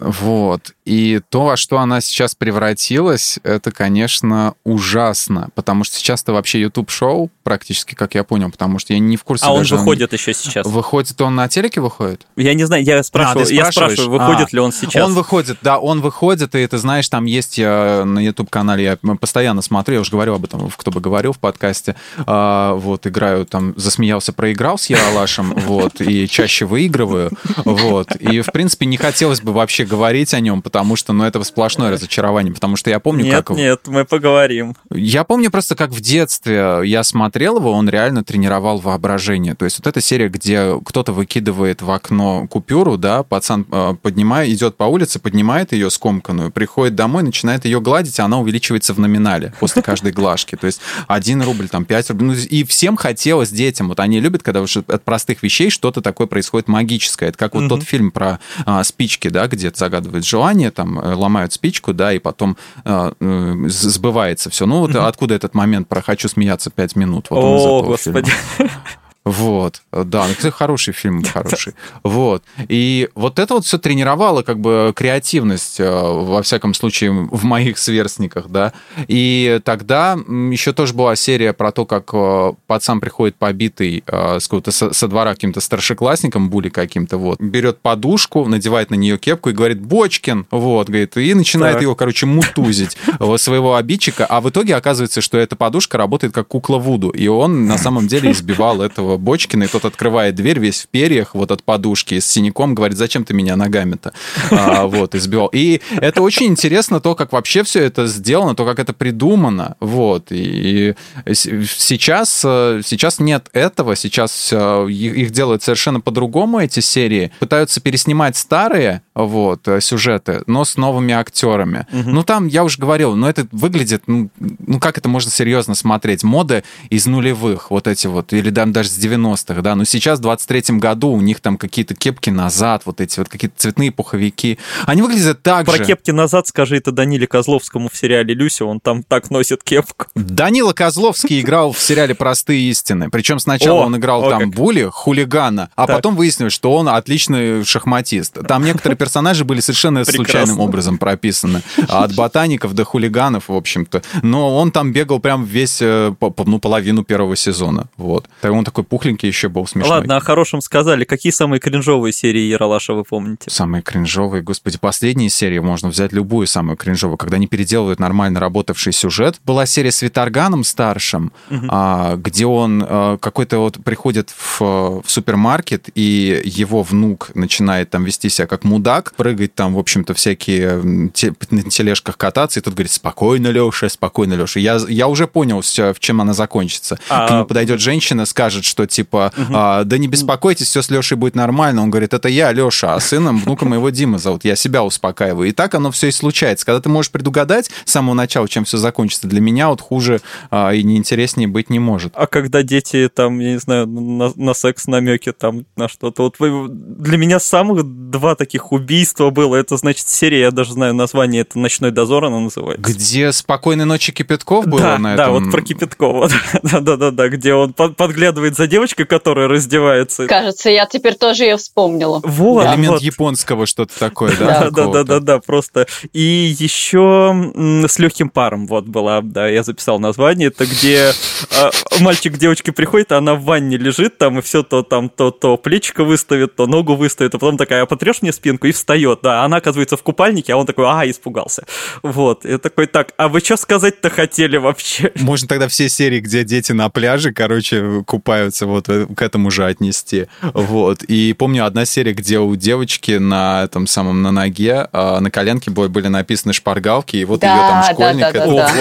Вот. И то, во что она сейчас превратилась, это, конечно, ужасно. Потому что сейчас-то вообще YouTube-шоу, практически, как я понял, потому что я не в курсе. А он выходит он... еще сейчас. Выходит он на телеке выходит? Я не знаю, я спрашиваю, а, я спрашиваю, выходит а, ли он сейчас. Он выходит, да, он выходит, и ты знаешь, там есть я, на YouTube-канале, я постоянно смотрю, я уже говорил об этом, кто бы говорил в подкасте, а, вот, играю там, засмеялся, проиграл с Яралашем, вот, и чаще выигрываю, вот, и, в принципе, не хотелось бы вообще говорить о нем, потому что, ну, это сплошное разочарование, потому что я помню, нет, как... Нет, мы поговорим. Я помню просто, как в детстве я смотрел его, он реально тренировал воображение. То есть вот эта серия, где кто-то выкидывает в окно купюру, да, пацан э, поднимает, идет по улице, поднимает ее скомканную, приходит домой, начинает ее гладить, и она увеличивается в номинале после каждой глажки. То есть 1 рубль, там 5 рублей. Ну, и всем хотелось детям, вот они любят, когда уже от простых вещей что-то такое происходит магическое. Это как вот тот фильм про а, спички, да, где приходят, загадывают желание, там, э, ломают спичку, да, и потом э, э, сбывается все. Ну, вот mm-hmm. откуда этот момент про «хочу смеяться пять минут»? Вот О, господи. Фильма. Вот, да, ну, кстати, хороший фильм, хороший. Вот. И вот это вот все тренировало как бы креативность, э, во всяком случае, в моих сверстниках, да. И тогда еще тоже была серия про то, как э, пацан приходит побитый э, с какого-то со двора каким-то старшеклассником, були каким-то, вот, берет подушку, надевает на нее кепку и говорит «Бочкин», вот, говорит, и начинает так. его, короче, мутузить, своего обидчика, а в итоге оказывается, что эта подушка работает как кукла Вуду, и он на самом деле избивал этого Бочкина, и тот открывает дверь весь в перьях, вот от подушки, с синяком, говорит, зачем ты меня ногами-то? А, вот, избивал. И это очень интересно, то, как вообще все это сделано, то, как это придумано, вот. И сейчас, э, сейчас нет этого, сейчас э, их делают совершенно по-другому, эти серии. Пытаются переснимать старые, вот, э, сюжеты, но с новыми актерами. Угу. Ну, там, я уже говорил, но это выглядит, ну, ну, как это можно серьезно смотреть? Моды из нулевых, вот эти вот, или там даже с 90-х, да, но сейчас, в 23-м году, у них там какие-то кепки назад, вот эти вот какие-то цветные пуховики. Они выглядят так Про же. кепки назад скажи это Даниле Козловскому в сериале «Люся», он там так носит кепку. Данила Козловский играл в сериале «Простые истины», причем сначала он играл там Були, хулигана, а потом выяснилось, что он отличный шахматист. Там некоторые персонажи были совершенно случайным образом прописаны. От ботаников до хулиганов, в общем-то. Но он там бегал прям весь, э, ну, половину первого сезона. Вот. Он такой пухленький еще был смешной. Ладно, о хорошем сказали. Какие самые кринжовые серии Яралаша вы помните? Самые кринжовые, господи, последние серии, можно взять любую самую кринжовую, когда они переделывают нормально работавший сюжет. Была серия с Виторганом старшим, угу. а, где он а, какой-то вот приходит в, в супермаркет, и его внук начинает там вести себя как мудак, прыгать там, в общем-то, всякие те, на тележках кататься, и тут говорит, спокойно, Леша, спокойно, Леша. Я, я уже понял, в чем она закончится. А... К нему подойдет женщина, скажет, что типа, угу. да не беспокойтесь, все с Лешей будет нормально. Он говорит, это я, Леша, а сыном внука моего Дима зовут. Я себя успокаиваю. И так оно все и случается. Когда ты можешь предугадать с самого начала, чем все закончится, для меня вот хуже а, и неинтереснее быть не может. А когда дети там, я не знаю, на, на секс намеки там на что-то. Вот вы, для меня самых два таких убийства было. Это значит серия, я даже знаю название, это «Ночной дозор» она называется. Где «Спокойной ночи Кипятков» было да, на этом? Да, вот про Кипяткова. Да-да-да, где он подглядывает за девочкой, которая раздевается. Кажется, я теперь тоже ее вспомнила. Вот. Элемент вот. японского что-то такое, да? Да-да-да, просто. И еще с легким паром вот была, да, я записал название, это где а, мальчик к девочке приходит, а она в ванне лежит там, и все то там, то, то плечико выставит, то ногу выставит, а потом такая, а потрешь мне спинку, и встает, да, она оказывается в купальнике, а он такой, а, испугался. Вот, и такой, так, а вы что сказать-то хотели вообще? Можно тогда все серии, где дети на пляже, короче, купаются, вот э, к этому же отнести. Вот. И помню одна серия, где у девочки на этом самом на ноге, а, на коленке были написаны шпаргалки, и вот да, ее там школьник, да, да,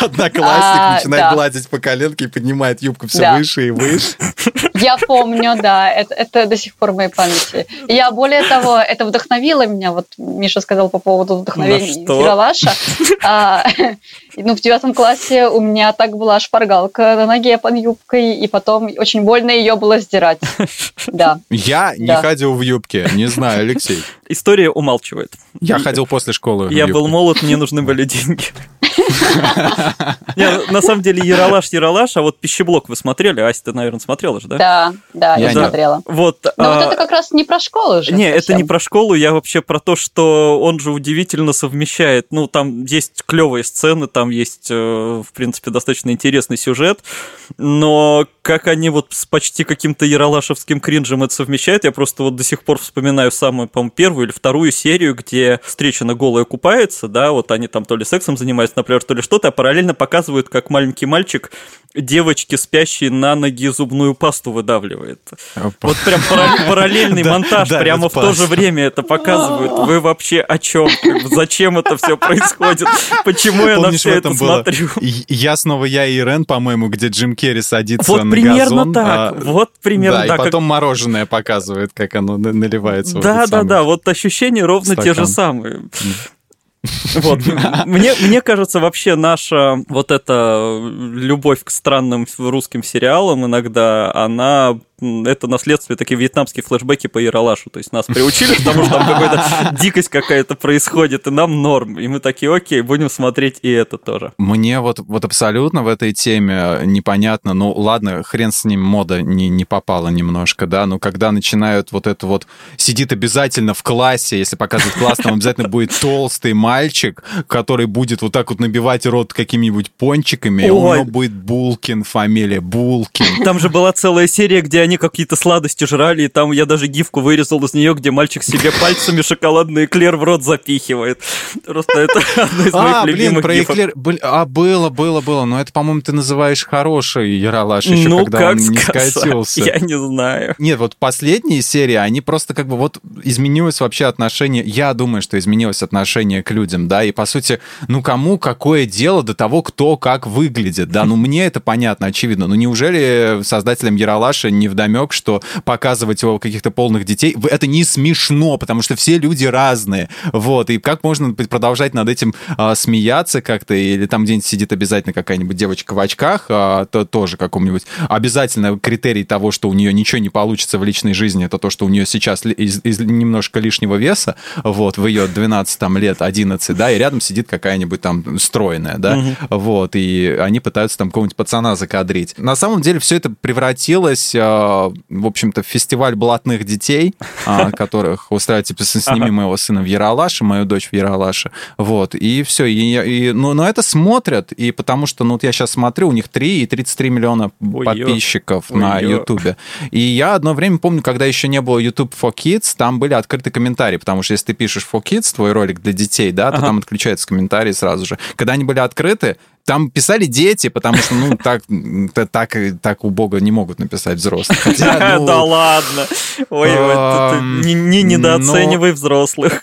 одноклассник, а, начинает гладить по коленке и поднимает юбку все выше и выше. Я помню, да, это, это до сих пор в моей памяти. Я более того, это вдохновило меня, вот Миша сказал по поводу вдохновения Ералаша. Ну, в девятом классе у меня так была шпаргалка на ноге под юбкой, и потом очень больно ее было сдирать. Да. Я не ходил в юбке, не знаю, Алексей. История умалчивает. Я ходил после школы. Я был молод, мне нужны были деньги. На самом деле, Яралаш, Яралаш, а вот пищеблок вы смотрели? Ася, ты, наверное, смотрела же, да? Да, да, я смотрела. Вот. Но вот а, это как раз не про школу же. Не, это не про школу, я вообще про то, что он же удивительно совмещает. Ну, там есть клевые сцены, там есть, э, в принципе, достаточно интересный сюжет, но как они вот с почти каким-то яралашевским кринжем это совмещают, я просто вот до сих пор вспоминаю самую, по-моему, первую или вторую серию, где встреча голая купается, да, вот они там то ли сексом занимаются, например, то ли что-то, а параллельно показывают, как маленький мальчик девочки, спящие на ноги, зубную пасту выдавливает. Опа. Вот прям параллельный монтаж, прямо в то же время это показывают. Вы вообще о чем? Зачем это все происходит? Почему я на все это смотрю? Я снова я и Ирен, по-моему, где Джим Керри садится вот на примерно так, а, вот примерно так. и потом мороженое показывает, как оно наливается. Да, да, да, вот ощущения ровно те же самые. Вот. Мне, мне кажется, вообще наша вот эта любовь к странным русским сериалам иногда, она это наследствие такие вьетнамские флешбеки по Яралашу. То есть нас приучили к тому, что там какая-то дикость какая-то происходит, и нам норм. И мы такие, окей, будем смотреть и это тоже. Мне вот, вот абсолютно в этой теме непонятно, ну ладно, хрен с ним мода не, не попала немножко, да, но когда начинают вот это вот, сидит обязательно в классе, если показывать класс, там обязательно будет толстый мальчик, который будет вот так вот набивать рот какими-нибудь пончиками, и у него будет Булкин, фамилия Булкин. Там же была целая серия, где они какие-то сладости жрали, и там я даже гифку вырезал из нее, где мальчик себе пальцами шоколадный эклер в рот запихивает. Просто это одно из моих а, любимых блин, про эклер... А, было, было, было, но это, по-моему, ты называешь хороший Яралаш еще, ну, когда как он не скатился. Я не знаю. Нет, вот последние серии, они просто как бы вот изменилось вообще отношение, я думаю, что изменилось отношение к людям, да, и по сути, ну кому какое дело до того, кто как выглядит, да, ну мне это понятно, очевидно, но неужели создателям Яралаша не вдомек, что показывать его каких-то полных детей, это не смешно, потому что все люди разные, вот, и как можно продолжать над этим а, смеяться как-то, или там где-нибудь сидит обязательно какая-нибудь девочка в очках, а, то тоже каком-нибудь, обязательно критерий того, что у нее ничего не получится в личной жизни, это то, что у нее сейчас из, из немножко лишнего веса, вот, в ее 12 там, лет, 11, да, и рядом сидит какая-нибудь там стройная, да, угу. вот, и они пытаются там какого-нибудь пацана закадрить. На самом деле все это превратилось, а, в общем-то, фестиваль блатных детей, а, которых устраивает, типа, сними моего сына в Яралаше, мою дочь в Яралаше, вот, и все, и, и, ну, но это смотрят, и потому что, ну, вот я сейчас смотрю, у них 3 и 33 миллиона Ой, подписчиков Ой, на Ютубе. И я одно время помню, когда еще не было YouTube for Kids, там были открыты комментарии, потому что если ты пишешь for Kids, твой ролик для детей, да, то ага. там отключаются комментарии сразу же. Когда они были открыты, там писали дети, потому что, ну, так, так, так у Бога не могут написать взрослые. Хотя, ну, да ладно. Ой, не, не недооценивай взрослых.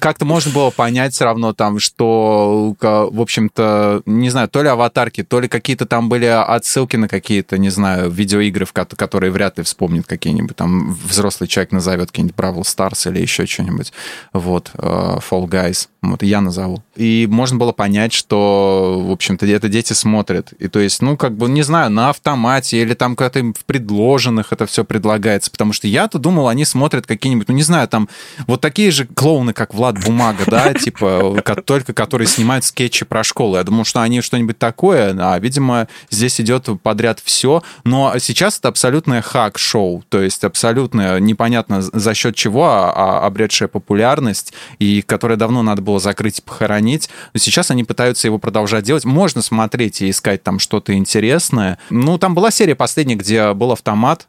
Как-то можно было понять все равно там, что, в общем-то, не знаю, то ли аватарки, то ли какие-то там были отсылки на какие-то, не знаю, видеоигры, в которые вряд ли вспомнит какие-нибудь, там взрослый человек назовет какие-нибудь Бравл Старс или еще что-нибудь. Вот, э, Fall Guys. Вот, я назову. И можно было понять, что, в общем-то, это дети смотрят. И то есть, ну, как бы, не знаю, на автомате или там когда-то им в предложенных это все предлагается. Потому что я-то думал, они смотрят какие-нибудь, ну, не знаю, там вот такие же клоуны, как Влад Бумага, да, типа, только которые снимают скетчи про школу. Я думал, что они что-нибудь такое, а, видимо, здесь идет подряд все. Но сейчас это абсолютное хак-шоу, то есть абсолютно непонятно за счет чего, а, а обретшая популярность, и которая давно надо было закрыть и похоронить. Но сейчас они пытаются его продолжать делать. Можно смотреть и искать там что-то интересное. Ну, там была серия последняя, где был автомат,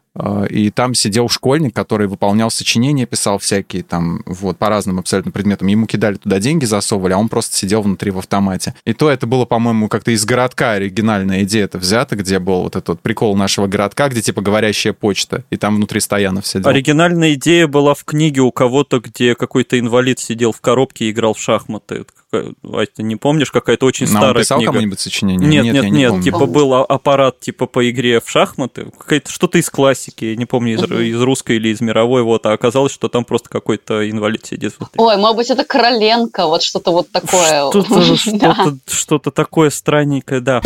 и там сидел школьник, который выполнял сочинения, писал всякие там, вот, по разным абсолютно предметам. Ему кидали туда деньги, засовывали, а он просто сидел внутри в автомате. И то это было, по-моему, как-то из городка оригинальная идея это взята, где был вот этот вот прикол нашего городка, где типа говорящая почта, и там внутри стоянов сидел. Оригинальная идея была в книге у кого-то, где какой-то инвалид сидел в коробке и играл в шахматы. Вась, ты не помнишь, какая-то очень Но старая он писал книга. кому-нибудь сочинение? Нет, нет, нет, нет типа был аппарат типа по игре в шахматы, какая-то что-то из классики, я не помню, из, из русской или из мировой, вот, а оказалось, что там просто какой-то инвалид сидит внутри. Ой, может быть, это Короленко, вот что-то вот такое. Что-то, что-то, что-то такое странненькое, да.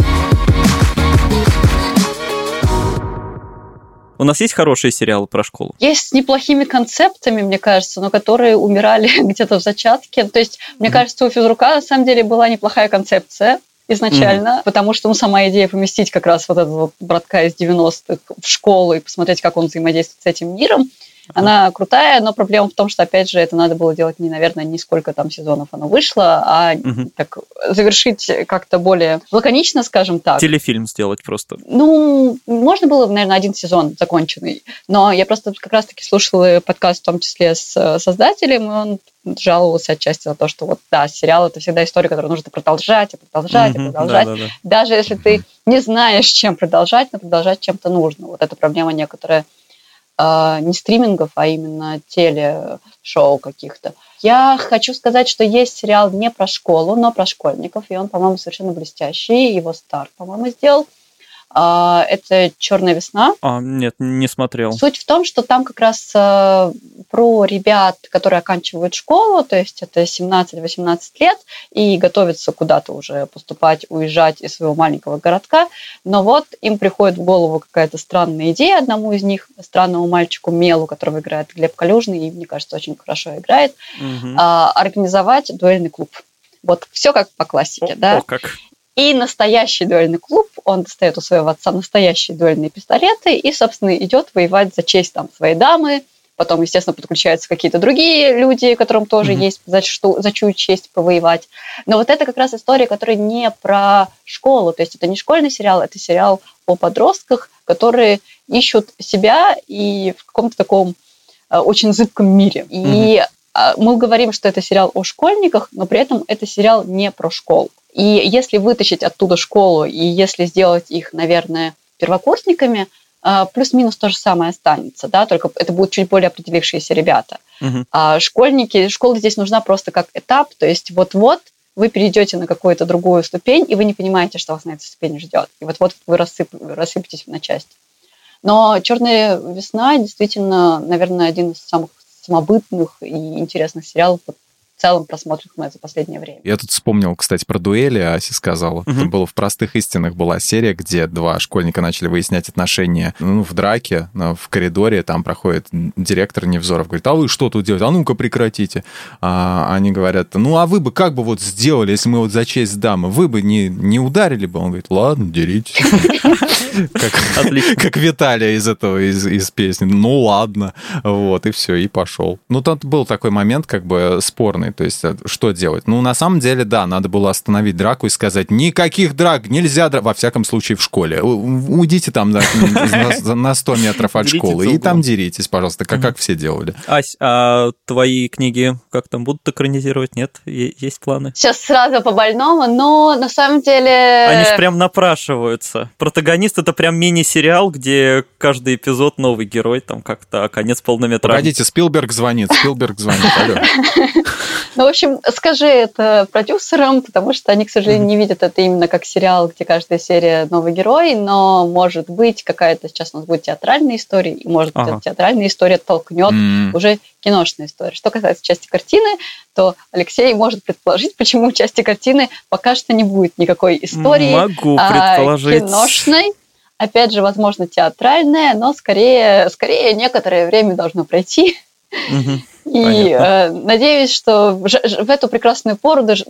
У нас есть хорошие сериалы про школу? Есть с неплохими концептами, мне кажется, но которые умирали где-то в зачатке. То есть, мне mm-hmm. кажется, у физрука на самом деле была неплохая концепция изначально, mm-hmm. потому что ну, сама идея поместить как раз вот этого братка из 90-х в школу и посмотреть, как он взаимодействует с этим миром, она крутая, но проблема в том, что, опять же, это надо было делать не, наверное, не сколько там сезонов оно вышло, а угу. так завершить как-то более лаконично, скажем так. Телефильм сделать просто. Ну, можно было, наверное, один сезон законченный, но я просто как раз-таки слушала подкаст в том числе с э, создателем, и он жаловался отчасти на то, что вот да, сериал это всегда история, которую нужно продолжать, и продолжать, mm-hmm, и продолжать. Да, да, да. Даже если ты не знаешь, чем продолжать, но продолжать чем-то нужно. Вот эта проблема некоторая не стримингов, а именно телешоу каких-то. Я хочу сказать, что есть сериал не про школу, но про школьников, и он, по-моему, совершенно блестящий. Его Стар, по-моему, сделал. А, это «Черная весна». А, нет, не смотрел. Суть в том, что там как раз э, про ребят, которые оканчивают школу, то есть это 17-18 лет, и готовятся куда-то уже поступать, уезжать из своего маленького городка. Но вот им приходит в голову какая-то странная идея одному из них, странному мальчику Мелу, которого играет Глеб Калюжный, и, мне кажется, очень хорошо играет, угу. организовать дуэльный клуб. Вот все как по классике, о, да. О, как. И настоящий дуэльный клуб, он достает у своего отца настоящие дуэльные пистолеты и, собственно, идет воевать за честь там своей дамы. Потом, естественно, подключаются какие-то другие люди, которым тоже mm-hmm. есть за, что, за чью честь повоевать. Но вот это как раз история, которая не про школу. То есть это не школьный сериал, это сериал о подростках, которые ищут себя и в каком-то таком э, очень зыбком мире. И mm-hmm. мы говорим, что это сериал о школьниках, но при этом это сериал не про школу. И если вытащить оттуда школу, и если сделать их, наверное, первокурсниками, а, плюс-минус то же самое останется, да, только это будут чуть более определившиеся ребята. Угу. А школьники, школа здесь нужна просто как этап, то есть вот-вот вы перейдете на какую-то другую ступень, и вы не понимаете, что вас на этой ступени ждет. И вот-вот вы рассып, рассыпетесь на части. Но «Черная весна» действительно, наверное, один из самых самобытных и интересных сериалов целом просмотров мы за последнее время. Я тут вспомнил, кстати, про дуэли, Аси сказала. Угу. Это было в «Простых истинах» была серия, где два школьника начали выяснять отношения ну, в драке, в коридоре, там проходит директор Невзоров, говорит, а вы что тут делаете? А ну-ка прекратите. А они говорят, ну а вы бы как бы вот сделали, если мы вот за честь дамы, вы бы не, не ударили бы? Он говорит, ладно, деритесь. Как Виталия из этого, из песни. Ну ладно. Вот, и все, и пошел. Ну, тут был такой момент, как бы спорный. То есть, э, что делать? Ну, на самом деле, да, надо было остановить драку и сказать, никаких драк, нельзя драк. Во всяком случае, в школе. Уйдите там да, на 100 метров от школы и там деритесь, пожалуйста, как, как все делали. Ась, а твои книги как там будут экранизировать? Нет? Есть планы? Сейчас сразу по больному, но на самом деле... Они же прям напрашиваются. Протагонист — это прям мини-сериал, где каждый эпизод новый герой, там как-то, а конец полнометражный. Погодите, Спилберг звонит, Спилберг звонит, алло. Ну, в общем, скажи это продюсерам, потому что они, к сожалению, не видят это именно как сериал, где каждая серия новый герой, но может быть какая-то сейчас у нас будет театральная история, и может быть ага. эта театральная история толкнет mm. уже киношная история. Что касается части картины, то Алексей может предположить, почему в части картины пока что не будет никакой истории Могу а, предположить. киношной. Опять же, возможно, театральная, но скорее, скорее некоторое время должно пройти. Угу. И э, надеюсь, что в, эту прекрасную пору даже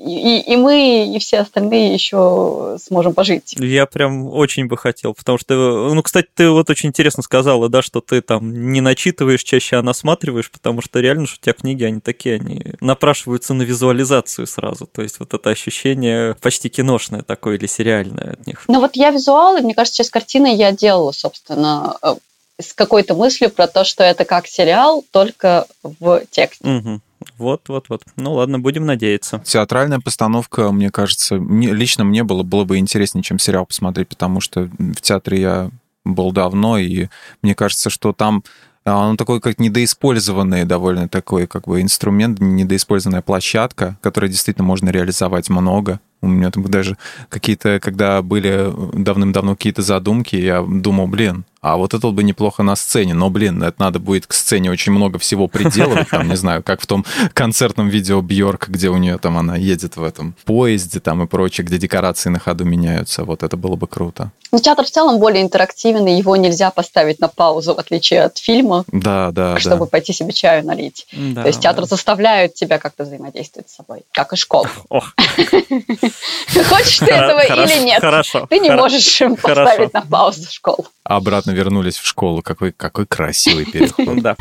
и, и мы, и все остальные еще сможем пожить. Я прям очень бы хотел, потому что, ну, кстати, ты вот очень интересно сказала, да, что ты там не начитываешь чаще, а насматриваешь, потому что реально, что у тебя книги, они такие, они напрашиваются на визуализацию сразу, то есть вот это ощущение почти киношное такое или сериальное от них. Ну вот я визуал, и мне кажется, сейчас картины я делала, собственно, э, с какой-то мыслью про то, что это как сериал, только в тексте. Угу. Вот, вот, вот. Ну ладно, будем надеяться. Театральная постановка, мне кажется, мне, лично мне было, было бы интереснее, чем сериал посмотреть, потому что в театре я был давно, и мне кажется, что там а, он такой как недоиспользованный довольно такой как бы инструмент, недоиспользованная площадка, которой действительно можно реализовать много. У меня там даже какие-то, когда были давным-давно какие-то задумки, я думал, блин, а вот это бы неплохо на сцене, но, блин, это надо будет к сцене очень много всего приделывать, там, не знаю, как в том концертном видео Бьорк, где у нее там она едет в этом поезде там и прочее, где декорации на ходу меняются, вот это было бы круто. Ну, театр в целом более интерактивный, его нельзя поставить на паузу, в отличие от фильма, да, да, чтобы да. пойти себе чаю налить. Да, То есть театр да. заставляет тебя как-то взаимодействовать с собой, как и школа. Хочешь ты этого или нет? Хорошо. Ты не можешь поставить на паузу школу. Обратно вернулись в школу. Какой, какой красивый переход. Да.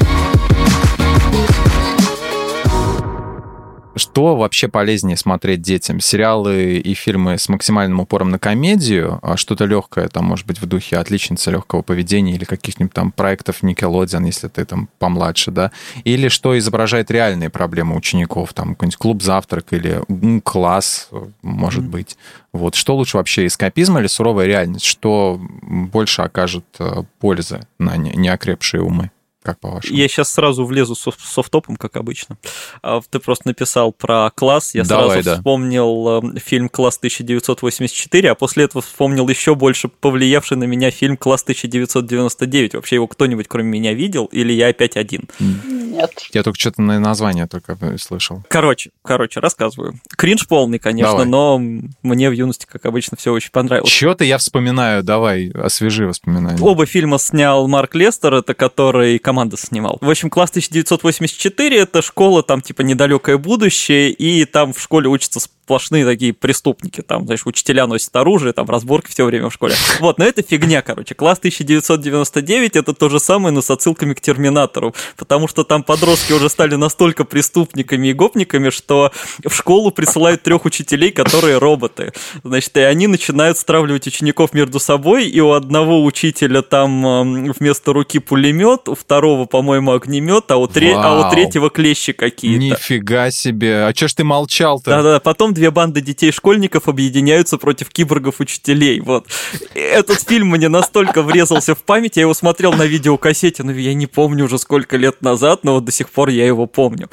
Что вообще полезнее смотреть детям? Сериалы и фильмы с максимальным упором на комедию, а что-то легкое, там, может быть, в духе отличницы легкого поведения или каких-нибудь там проектов Nickelodeon, если ты там помладше, да? Или что изображает реальные проблемы учеников, там, какой-нибудь клуб завтрак или класс, может mm-hmm. быть. Вот что лучше вообще, эскапизм или суровая реальность? Что больше окажет э, пользы на неокрепшие умы? Как по-вашему? Я сейчас сразу влезу с софтопом, как обычно. А, ты просто написал про класс. Я Давай, сразу да. вспомнил э, фильм «Класс 1984», а после этого вспомнил еще больше повлиявший на меня фильм «Класс 1999». Вообще его кто-нибудь кроме меня видел? Или я опять один? Нет. Я только что-то на название только слышал. Короче, короче, рассказываю. Кринж полный, конечно, Давай. но мне в юности, как обычно, все очень понравилось. Чего-то я вспоминаю, давай, освежи воспоминания. Оба фильма снял Марк Лестер, это который команда снимал. В общем, класс 1984 это школа, там типа недалекое будущее, и там в школе учатся сплошные такие преступники. Там, знаешь, учителя носят оружие, там разборки все время в школе. Вот, но это фигня, короче. Класс 1999 это то же самое, но с отсылками к Терминатору, потому что там подростки уже стали настолько преступниками и гопниками, что в школу присылают трех учителей, которые роботы. Значит, и они начинают стравливать учеников между собой, и у одного учителя там вместо руки пулемет, у второго, по-моему, огнемет, а у, тре- а у третьего клещи какие-то. Нифига себе. А чё ж ты молчал-то? Да-да, потом две банды детей-школьников объединяются против киборгов-учителей. Вот. Этот фильм мне настолько врезался в память, я его смотрел на видеокассете, но я не помню уже сколько лет назад, но вот до сих пор я его помню.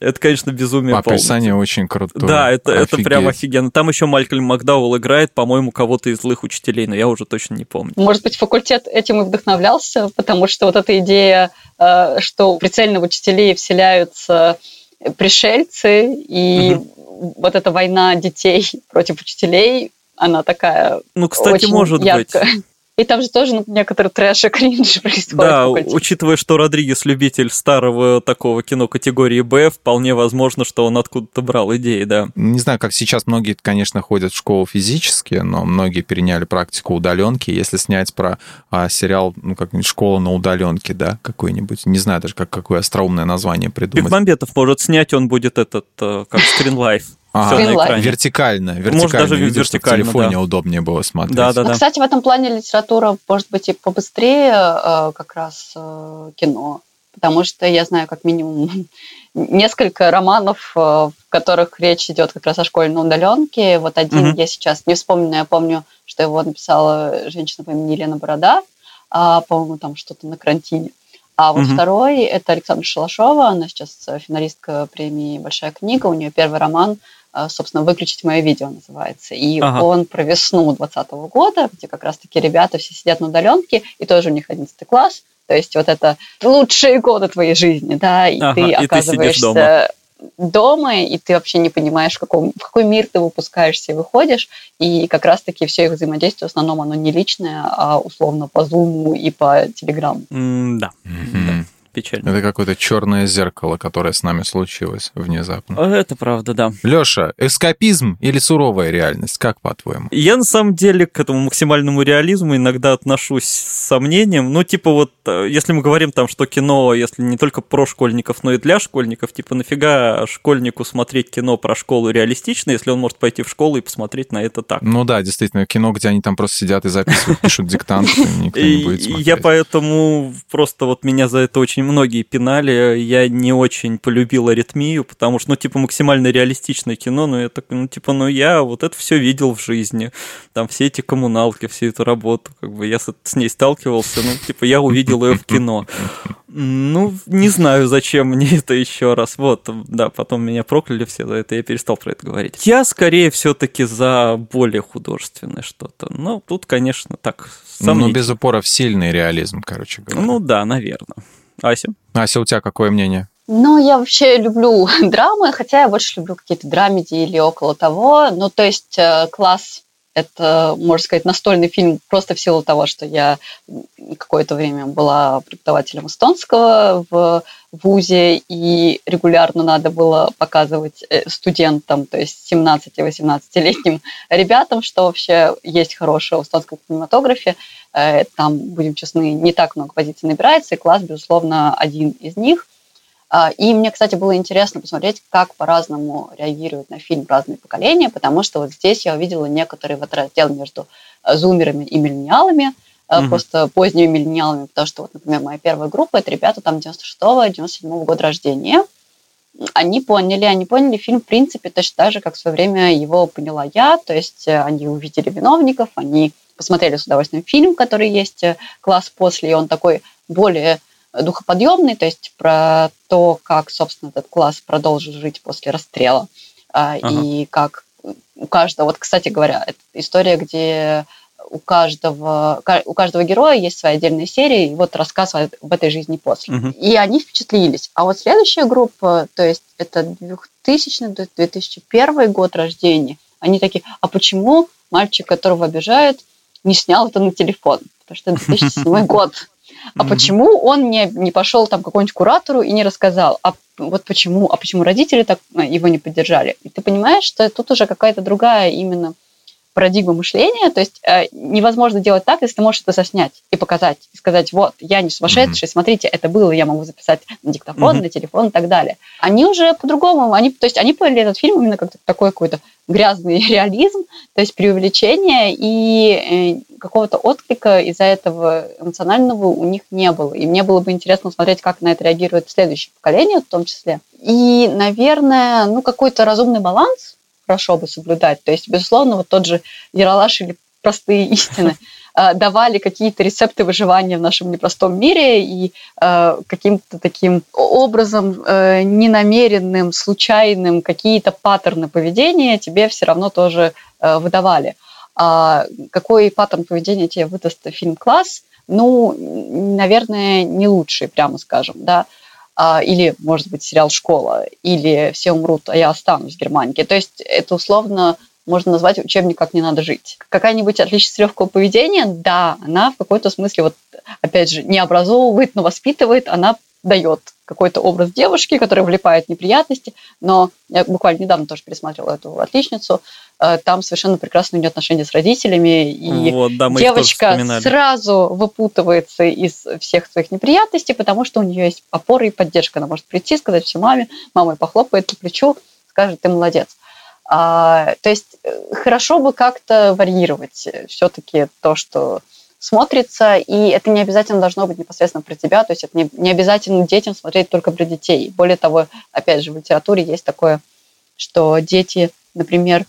Это, конечно, безумие полное. Описание очень крутое. Да, это, это прям офигенно. Там еще Малькольм Макдауэлл играет, по-моему, кого-то из злых учителей, но я уже точно не помню. Может быть, факультет этим и вдохновлялся, потому что вот эта идея, э, что прицельно в учителей вселяются пришельцы, и вот эта война детей против учителей, она такая Ну, кстати, очень может яркая. быть. И там же тоже ну, некоторый трэш и кринж происходит. Да, учитывая, что Родригес любитель старого такого кино категории Б, вполне возможно, что он откуда-то брал идеи, да. Не знаю, как сейчас многие, конечно, ходят в школу физически, но многие переняли практику удаленки. Если снять про а, сериал, ну, как-нибудь «Школа на удаленке», да, какой-нибудь, не знаю даже, как, какое остроумное название придумать. Бекмамбетов может снять, он будет этот, э, как скринлайф. Всё на экране. Вертикально, вертикально. Может, даже видишь, чтобы вертикально, в телефоне да. удобнее было смотреть. Да, да, Ну, да. кстати, в этом плане литература может быть и побыстрее э, как раз э, кино, потому что я знаю как минимум несколько романов, э, в которых речь идет как раз о школьной удаленке. Вот один Мгм. я сейчас не вспомню, но я помню, что его написала женщина по имени Елена Борода, а, по-моему, там что-то на карантине. А вот Мгм. второй – это Александра Шалашова, она сейчас финалистка премии «Большая книга», у нее первый роман собственно, «Выключить мое видео» называется. И Ага. он про весну 2020 года, где как раз-таки ребята все сидят на удаленке, и тоже у них 11 класс. То есть вот это лучшие годы твоей жизни, да, и Ага, ты и ты оказываешься дома, и ты вообще не понимаешь, в, каком, в какой мир ты выпускаешься и выходишь. И как раз-таки все их взаимодействие в основном оно не личное, а условно по Зуму и по Телеграму. М, Да, Мгм. Да, печально. Это какое-то черное зеркало, которое с нами случилось внезапно. А, Это правда, да. Леша, эскапизм или суровая реальность? Как по-твоему? Я на самом деле к этому максимальному реализму иногда отношусь с сомнением. Ну, типа вот, э, если мы говорим там, что кино, если не только про школьников, но и для школьников, типа нафига школьнику смотреть кино про школу реалистично, если он может пойти в школу и посмотреть на это так. Ну да, действительно, кино, где они там просто сидят и записывают, пишут диктант, никто не будет и смотреть. я поэтому просто вот меня за это очень многие пинали. Я не очень полюбил аритмию, потому что, ну, типа, максимально реалистичное кино, но я так, ну, типа, ну, я вот это все видел в жизни. Там все эти коммуналки, всю эту работу, как бы я с, с ней сталкивался, ну, типа, я увидел ее в кино. Ну, не знаю, зачем мне это еще раз. Вот, да, потом меня прокляли все за это, я перестал про это говорить. Я скорее все-таки за более художественное что-то. Ну, тут, конечно, так, Ну, сомнительно. без упора в сильный реализм, короче говоря. Ну да, наверное. Ася? Ася, у тебя какое мнение? Ну, я вообще люблю драмы, хотя я больше люблю какие-то драмеди или около того. Ну, то есть э, класс это, можно сказать, настольный фильм просто в силу того, что я какое-то время была преподавателем эстонского в ВУЗе, и регулярно надо было показывать э, студентам, то есть 17-18-летним ребятам, что вообще есть хорошего в эстонском кинематографе. Э, Там, будем честны, не так много позиций набирается, и класс, безусловно, один из них. А, И мне, кстати, было интересно посмотреть, как по-разному реагируют на фильм разные поколения, потому что вот здесь я увидела некоторый вот раздел между э, зумерами и миллениалами, Мгм. просто поздними миллениалами, потому что, вот, например, моя первая группа, это ребята там 96-го, 97-го года рождения. Они поняли, они поняли фильм, в принципе, точно так же, как в свое время его поняла я, то есть э, они увидели виновников, они посмотрели с удовольствием фильм, который есть «Класс после», и он такой более духоподъемный, то есть про то, как, собственно, этот класс продолжит жить после расстрела, а, ага. и как у каждого, вот, кстати говоря, это история, где у каждого, у каждого героя есть своя отдельная серия, и вот рассказ об этой жизни после. Угу. И они впечатлились. А вот следующая группа, то есть это 2000-2001 год рождения, они такие, а почему мальчик, которого обижают, не снял это на телефон? Потому что это 2007 год. А почему он не, не пошел там к какому-нибудь куратору и не рассказал? А вот почему, а почему родители так э, его не поддержали? И ты понимаешь, что тут уже какая-то другая именно парадигма мышления, то есть э, невозможно делать так, если ты можешь это заснять и показать, и сказать, вот, я не сумасшедший, mm-hmm. смотрите, это было, я могу записать на диктофон, mm-hmm. на телефон и так далее. Они уже по-другому, они, то есть они поняли этот фильм именно как такой какой-то грязный реализм, то есть преувеличение, и э, какого-то отклика из-за этого эмоционального у них не было. И мне было бы интересно смотреть, как на это реагирует следующее поколение в том числе. И, наверное, ну, какой-то разумный баланс, хорошо бы соблюдать. То есть, безусловно, вот тот же Яралаш или простые истины э, давали какие-то рецепты выживания в нашем непростом мире и э, каким-то таким образом э, ненамеренным, случайным какие-то паттерны поведения тебе все равно тоже выдавали. А какой паттерн поведения тебе выдаст фильм «Класс»? Ну, наверное, не лучший, прямо скажем, да а, или, может быть, сериал «Школа», или «Все умрут, а я останусь» в Германии. То есть это условно можно назвать учебник «Как не надо жить». Какая-нибудь отличность легкого поведения, да, она в какой-то смысле, вот опять же, не образовывает, но воспитывает, она дает какой-то образ девушки, которая влипает в неприятности, но я буквально недавно тоже пересматривала эту отличницу, там совершенно прекрасно у нее отношения с родителями, и вот, да, девочка сразу выпутывается из всех своих неприятностей, потому что у нее есть опора и поддержка. Она может прийти, сказать все маме, мама похлопает по плечу, скажет, ты молодец. А, то есть э, хорошо бы как-то варьировать все-таки то, что смотрится, и это не обязательно должно быть непосредственно про тебя, то есть это не, не обязательно детям смотреть только про детей. Более того, опять же, в литературе есть такое, что дети, например,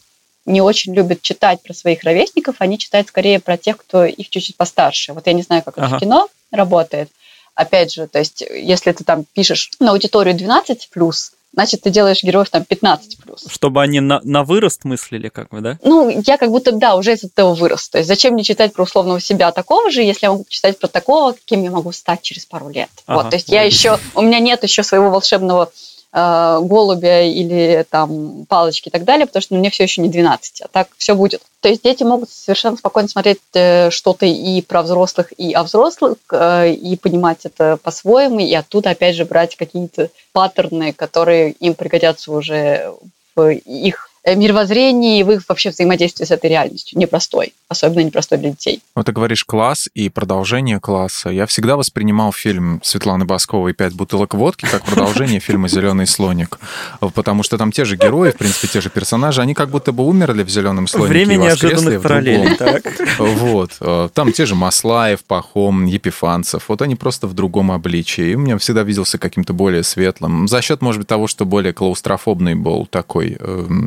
не очень любят читать про своих ровесников, они читают скорее про тех, кто их чуть-чуть постарше. Вот я не знаю, как ага. это в кино работает. Опять же, то есть если ты там пишешь на аудиторию 12 плюс, значит, ты делаешь героев там 15 плюс. Чтобы они на, на вырост мыслили, как бы, да? Ну, я как будто, да, уже из этого вырос. То есть зачем мне читать про условного себя такого же, если я могу читать про такого, каким я могу стать через пару лет. Ага. Вот, то есть я еще, у меня нет еще своего волшебного э, голубя или там палочки и так далее, потому что мне все еще не 12, а так все будет. То есть дети могут совершенно спокойно смотреть э, что-то и про взрослых, и о взрослых, э, и понимать это по-своему, и оттуда опять же брать какие-то паттерны, которые им пригодятся уже в их мировоззрении в их вообще взаимодействии с этой реальностью. Непростой, особенно непростой для детей. Вот ты говоришь класс и продолжение класса. Я всегда воспринимал фильм Светланы Басковой «Пять бутылок водки» как продолжение фильма «Зеленый слоник». Потому что там те же герои, в принципе, те же персонажи, они как будто бы умерли в «Зеленом слонике» Время неожиданных параллелей, так. Вот. Э, там те же Маслаев, Пахом, Епифанцев. Вот они просто в другом обличии. И у меня всегда виделся каким-то более светлым. За счет, может быть, того, что более клаустрофобный был такой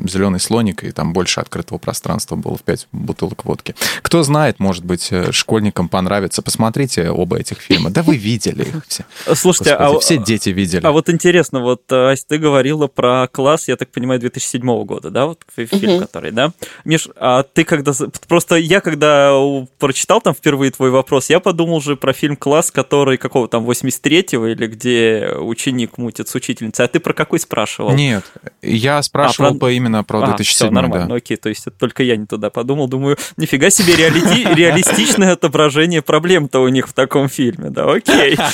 «Зеленый зеленый слоник, и там больше открытого пространства было в 5 бутылок водки. Кто знает, может быть, э, школьникам понравится. Посмотрите оба этих фильма. Да вы видели их все. Слушайте, Господи, а, все дети видели. А вот интересно, вот, э, Ась, ты говорила про класс, я так понимаю, 2007 года, да, вот фильм, который, да? Миш, а ты когда... Просто я, когда прочитал там впервые твой вопрос, я подумал же про фильм «Класс», который какого там, 83-го, или где ученик мутит с учительницей. А ты про какой спрашивал? Нет, я спрашивал а, про... по именно про про 2007 а, все, нормально, да. окей, то есть это только я не туда подумал, думаю, нифига себе реалити... реалистичное отображение проблем-то у них в таком фильме, да, окей.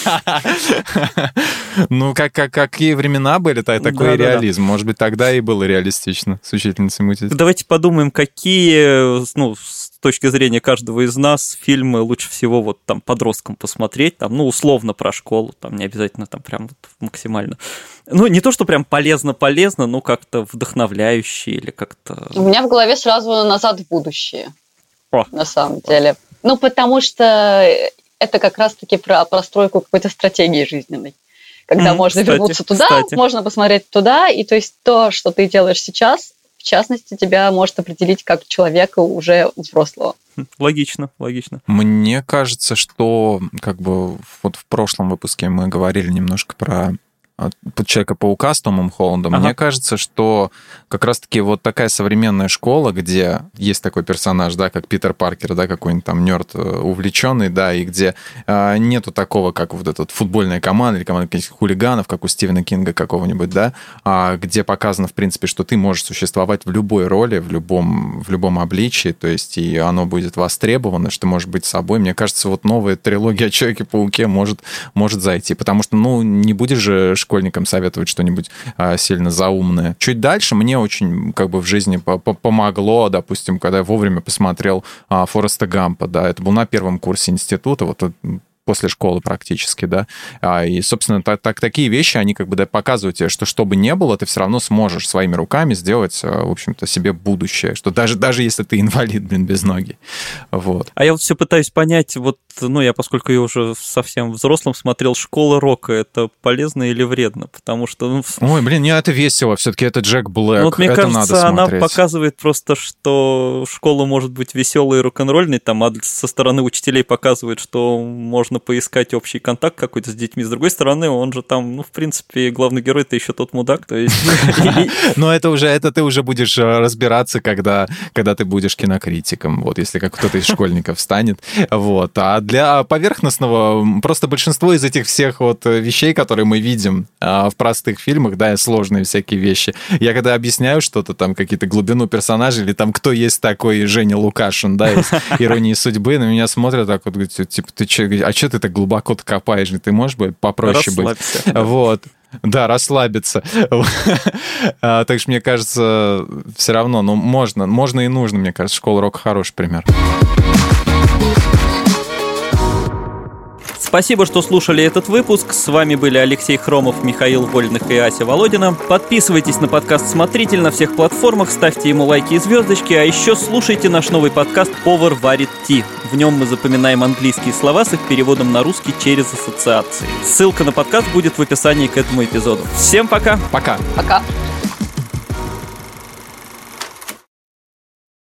Ну, как, как, какие времена были, так, такой да, реализм. Да, да. Может быть, тогда и было реалистично с учительницей мутить. Давайте подумаем, какие, ну, с точки зрения каждого из нас, фильмы лучше всего вот там подросткам посмотреть, там, ну, условно про школу, там не обязательно там прям вот максимально. Ну, не то, что прям полезно-полезно, но как-то вдохновляющие или как-то... У меня в голове сразу «Назад в будущее», О. на самом деле. Ну, потому что это как раз-таки про простройку какой-то стратегии жизненной. Когда mm, можно кстати, вернуться туда, кстати. можно посмотреть туда, и то есть то, что ты делаешь сейчас, в частности, тебя может определить как человека уже взрослого. Логично, логично. Мне кажется, что как бы вот в прошлом выпуске мы говорили немножко про Человека-паука с Томом Холландом, ага. мне кажется, что как раз-таки вот такая современная школа, где есть такой персонаж, да, как Питер Паркер, да, какой-нибудь там нерд э, увлеченный, да, и где э, нету такого, как вот эта вот футбольная команда или команда каких-то хулиганов, как у Стивена Кинга какого-нибудь, да, а, где показано, в принципе, что ты можешь существовать в любой роли, в любом, в любом обличии, то есть и оно будет востребовано, что ты можешь быть собой. Мне кажется, вот новая трилогия о Человеке-пауке может, может зайти, потому что, ну, не будешь же школьникам советовать что-нибудь а, сильно заумное. Чуть дальше мне очень как бы в жизни помогло, допустим, когда я вовремя посмотрел а, Фореста Гампа, да, это был на первом курсе института, вот после школы практически, да. А, и, собственно, так, так, такие вещи, они как бы да, показывают тебе, что что бы ни было, ты все равно сможешь своими руками сделать, а, в общем-то, себе будущее, что даже, даже если ты инвалид, блин, без ноги. Вот. А я вот все пытаюсь понять, вот, ну, я, поскольку я уже совсем взрослым смотрел «Школа рока», это полезно или вредно? Потому что... Ну, Ой, блин, не, это весело, все-таки это Джек Блэк, вот, мне это кажется, надо она смотреть. показывает просто, что школа может быть веселой и рок-н-ролльной, там, а со стороны учителей показывает, что можно поискать общий контакт какой-то с детьми. С другой стороны, он же там, ну, в принципе, главный герой это еще тот мудак, то есть... Но это уже, это ты уже будешь э, разбираться, когда, когда ты будешь кинокритиком, вот, если как кто-то из школьников станет, вот. А для поверхностного, просто большинство из этих всех вот вещей, которые мы видим а, в простых фильмах, да, сложные всякие вещи, я когда объясняю что-то там, какие-то глубину персонажей, или там, кто есть такой Женя Лукашин, да, из «Иронии судьбы», на меня смотрят так вот, типа, ты че, а что ты так глубоко копаешь? Ты можешь быть попроще быть? Вот. Да, расслабиться. а, так что, мне кажется, все равно, ну, можно, можно и нужно, мне кажется, школа рока хороший пример. Спасибо, что слушали этот выпуск. С вами были Алексей Хромов, Михаил Вольных и Ася Володина. Подписывайтесь на подкаст «Смотритель» на всех платформах, ставьте ему лайки и звездочки, а еще слушайте наш новый подкаст «Повар варит ти». В нем мы запоминаем английские слова с их переводом на русский через ассоциации. Ссылка на подкаст будет в описании к этому эпизоду. Всем пока! Пока! Пока!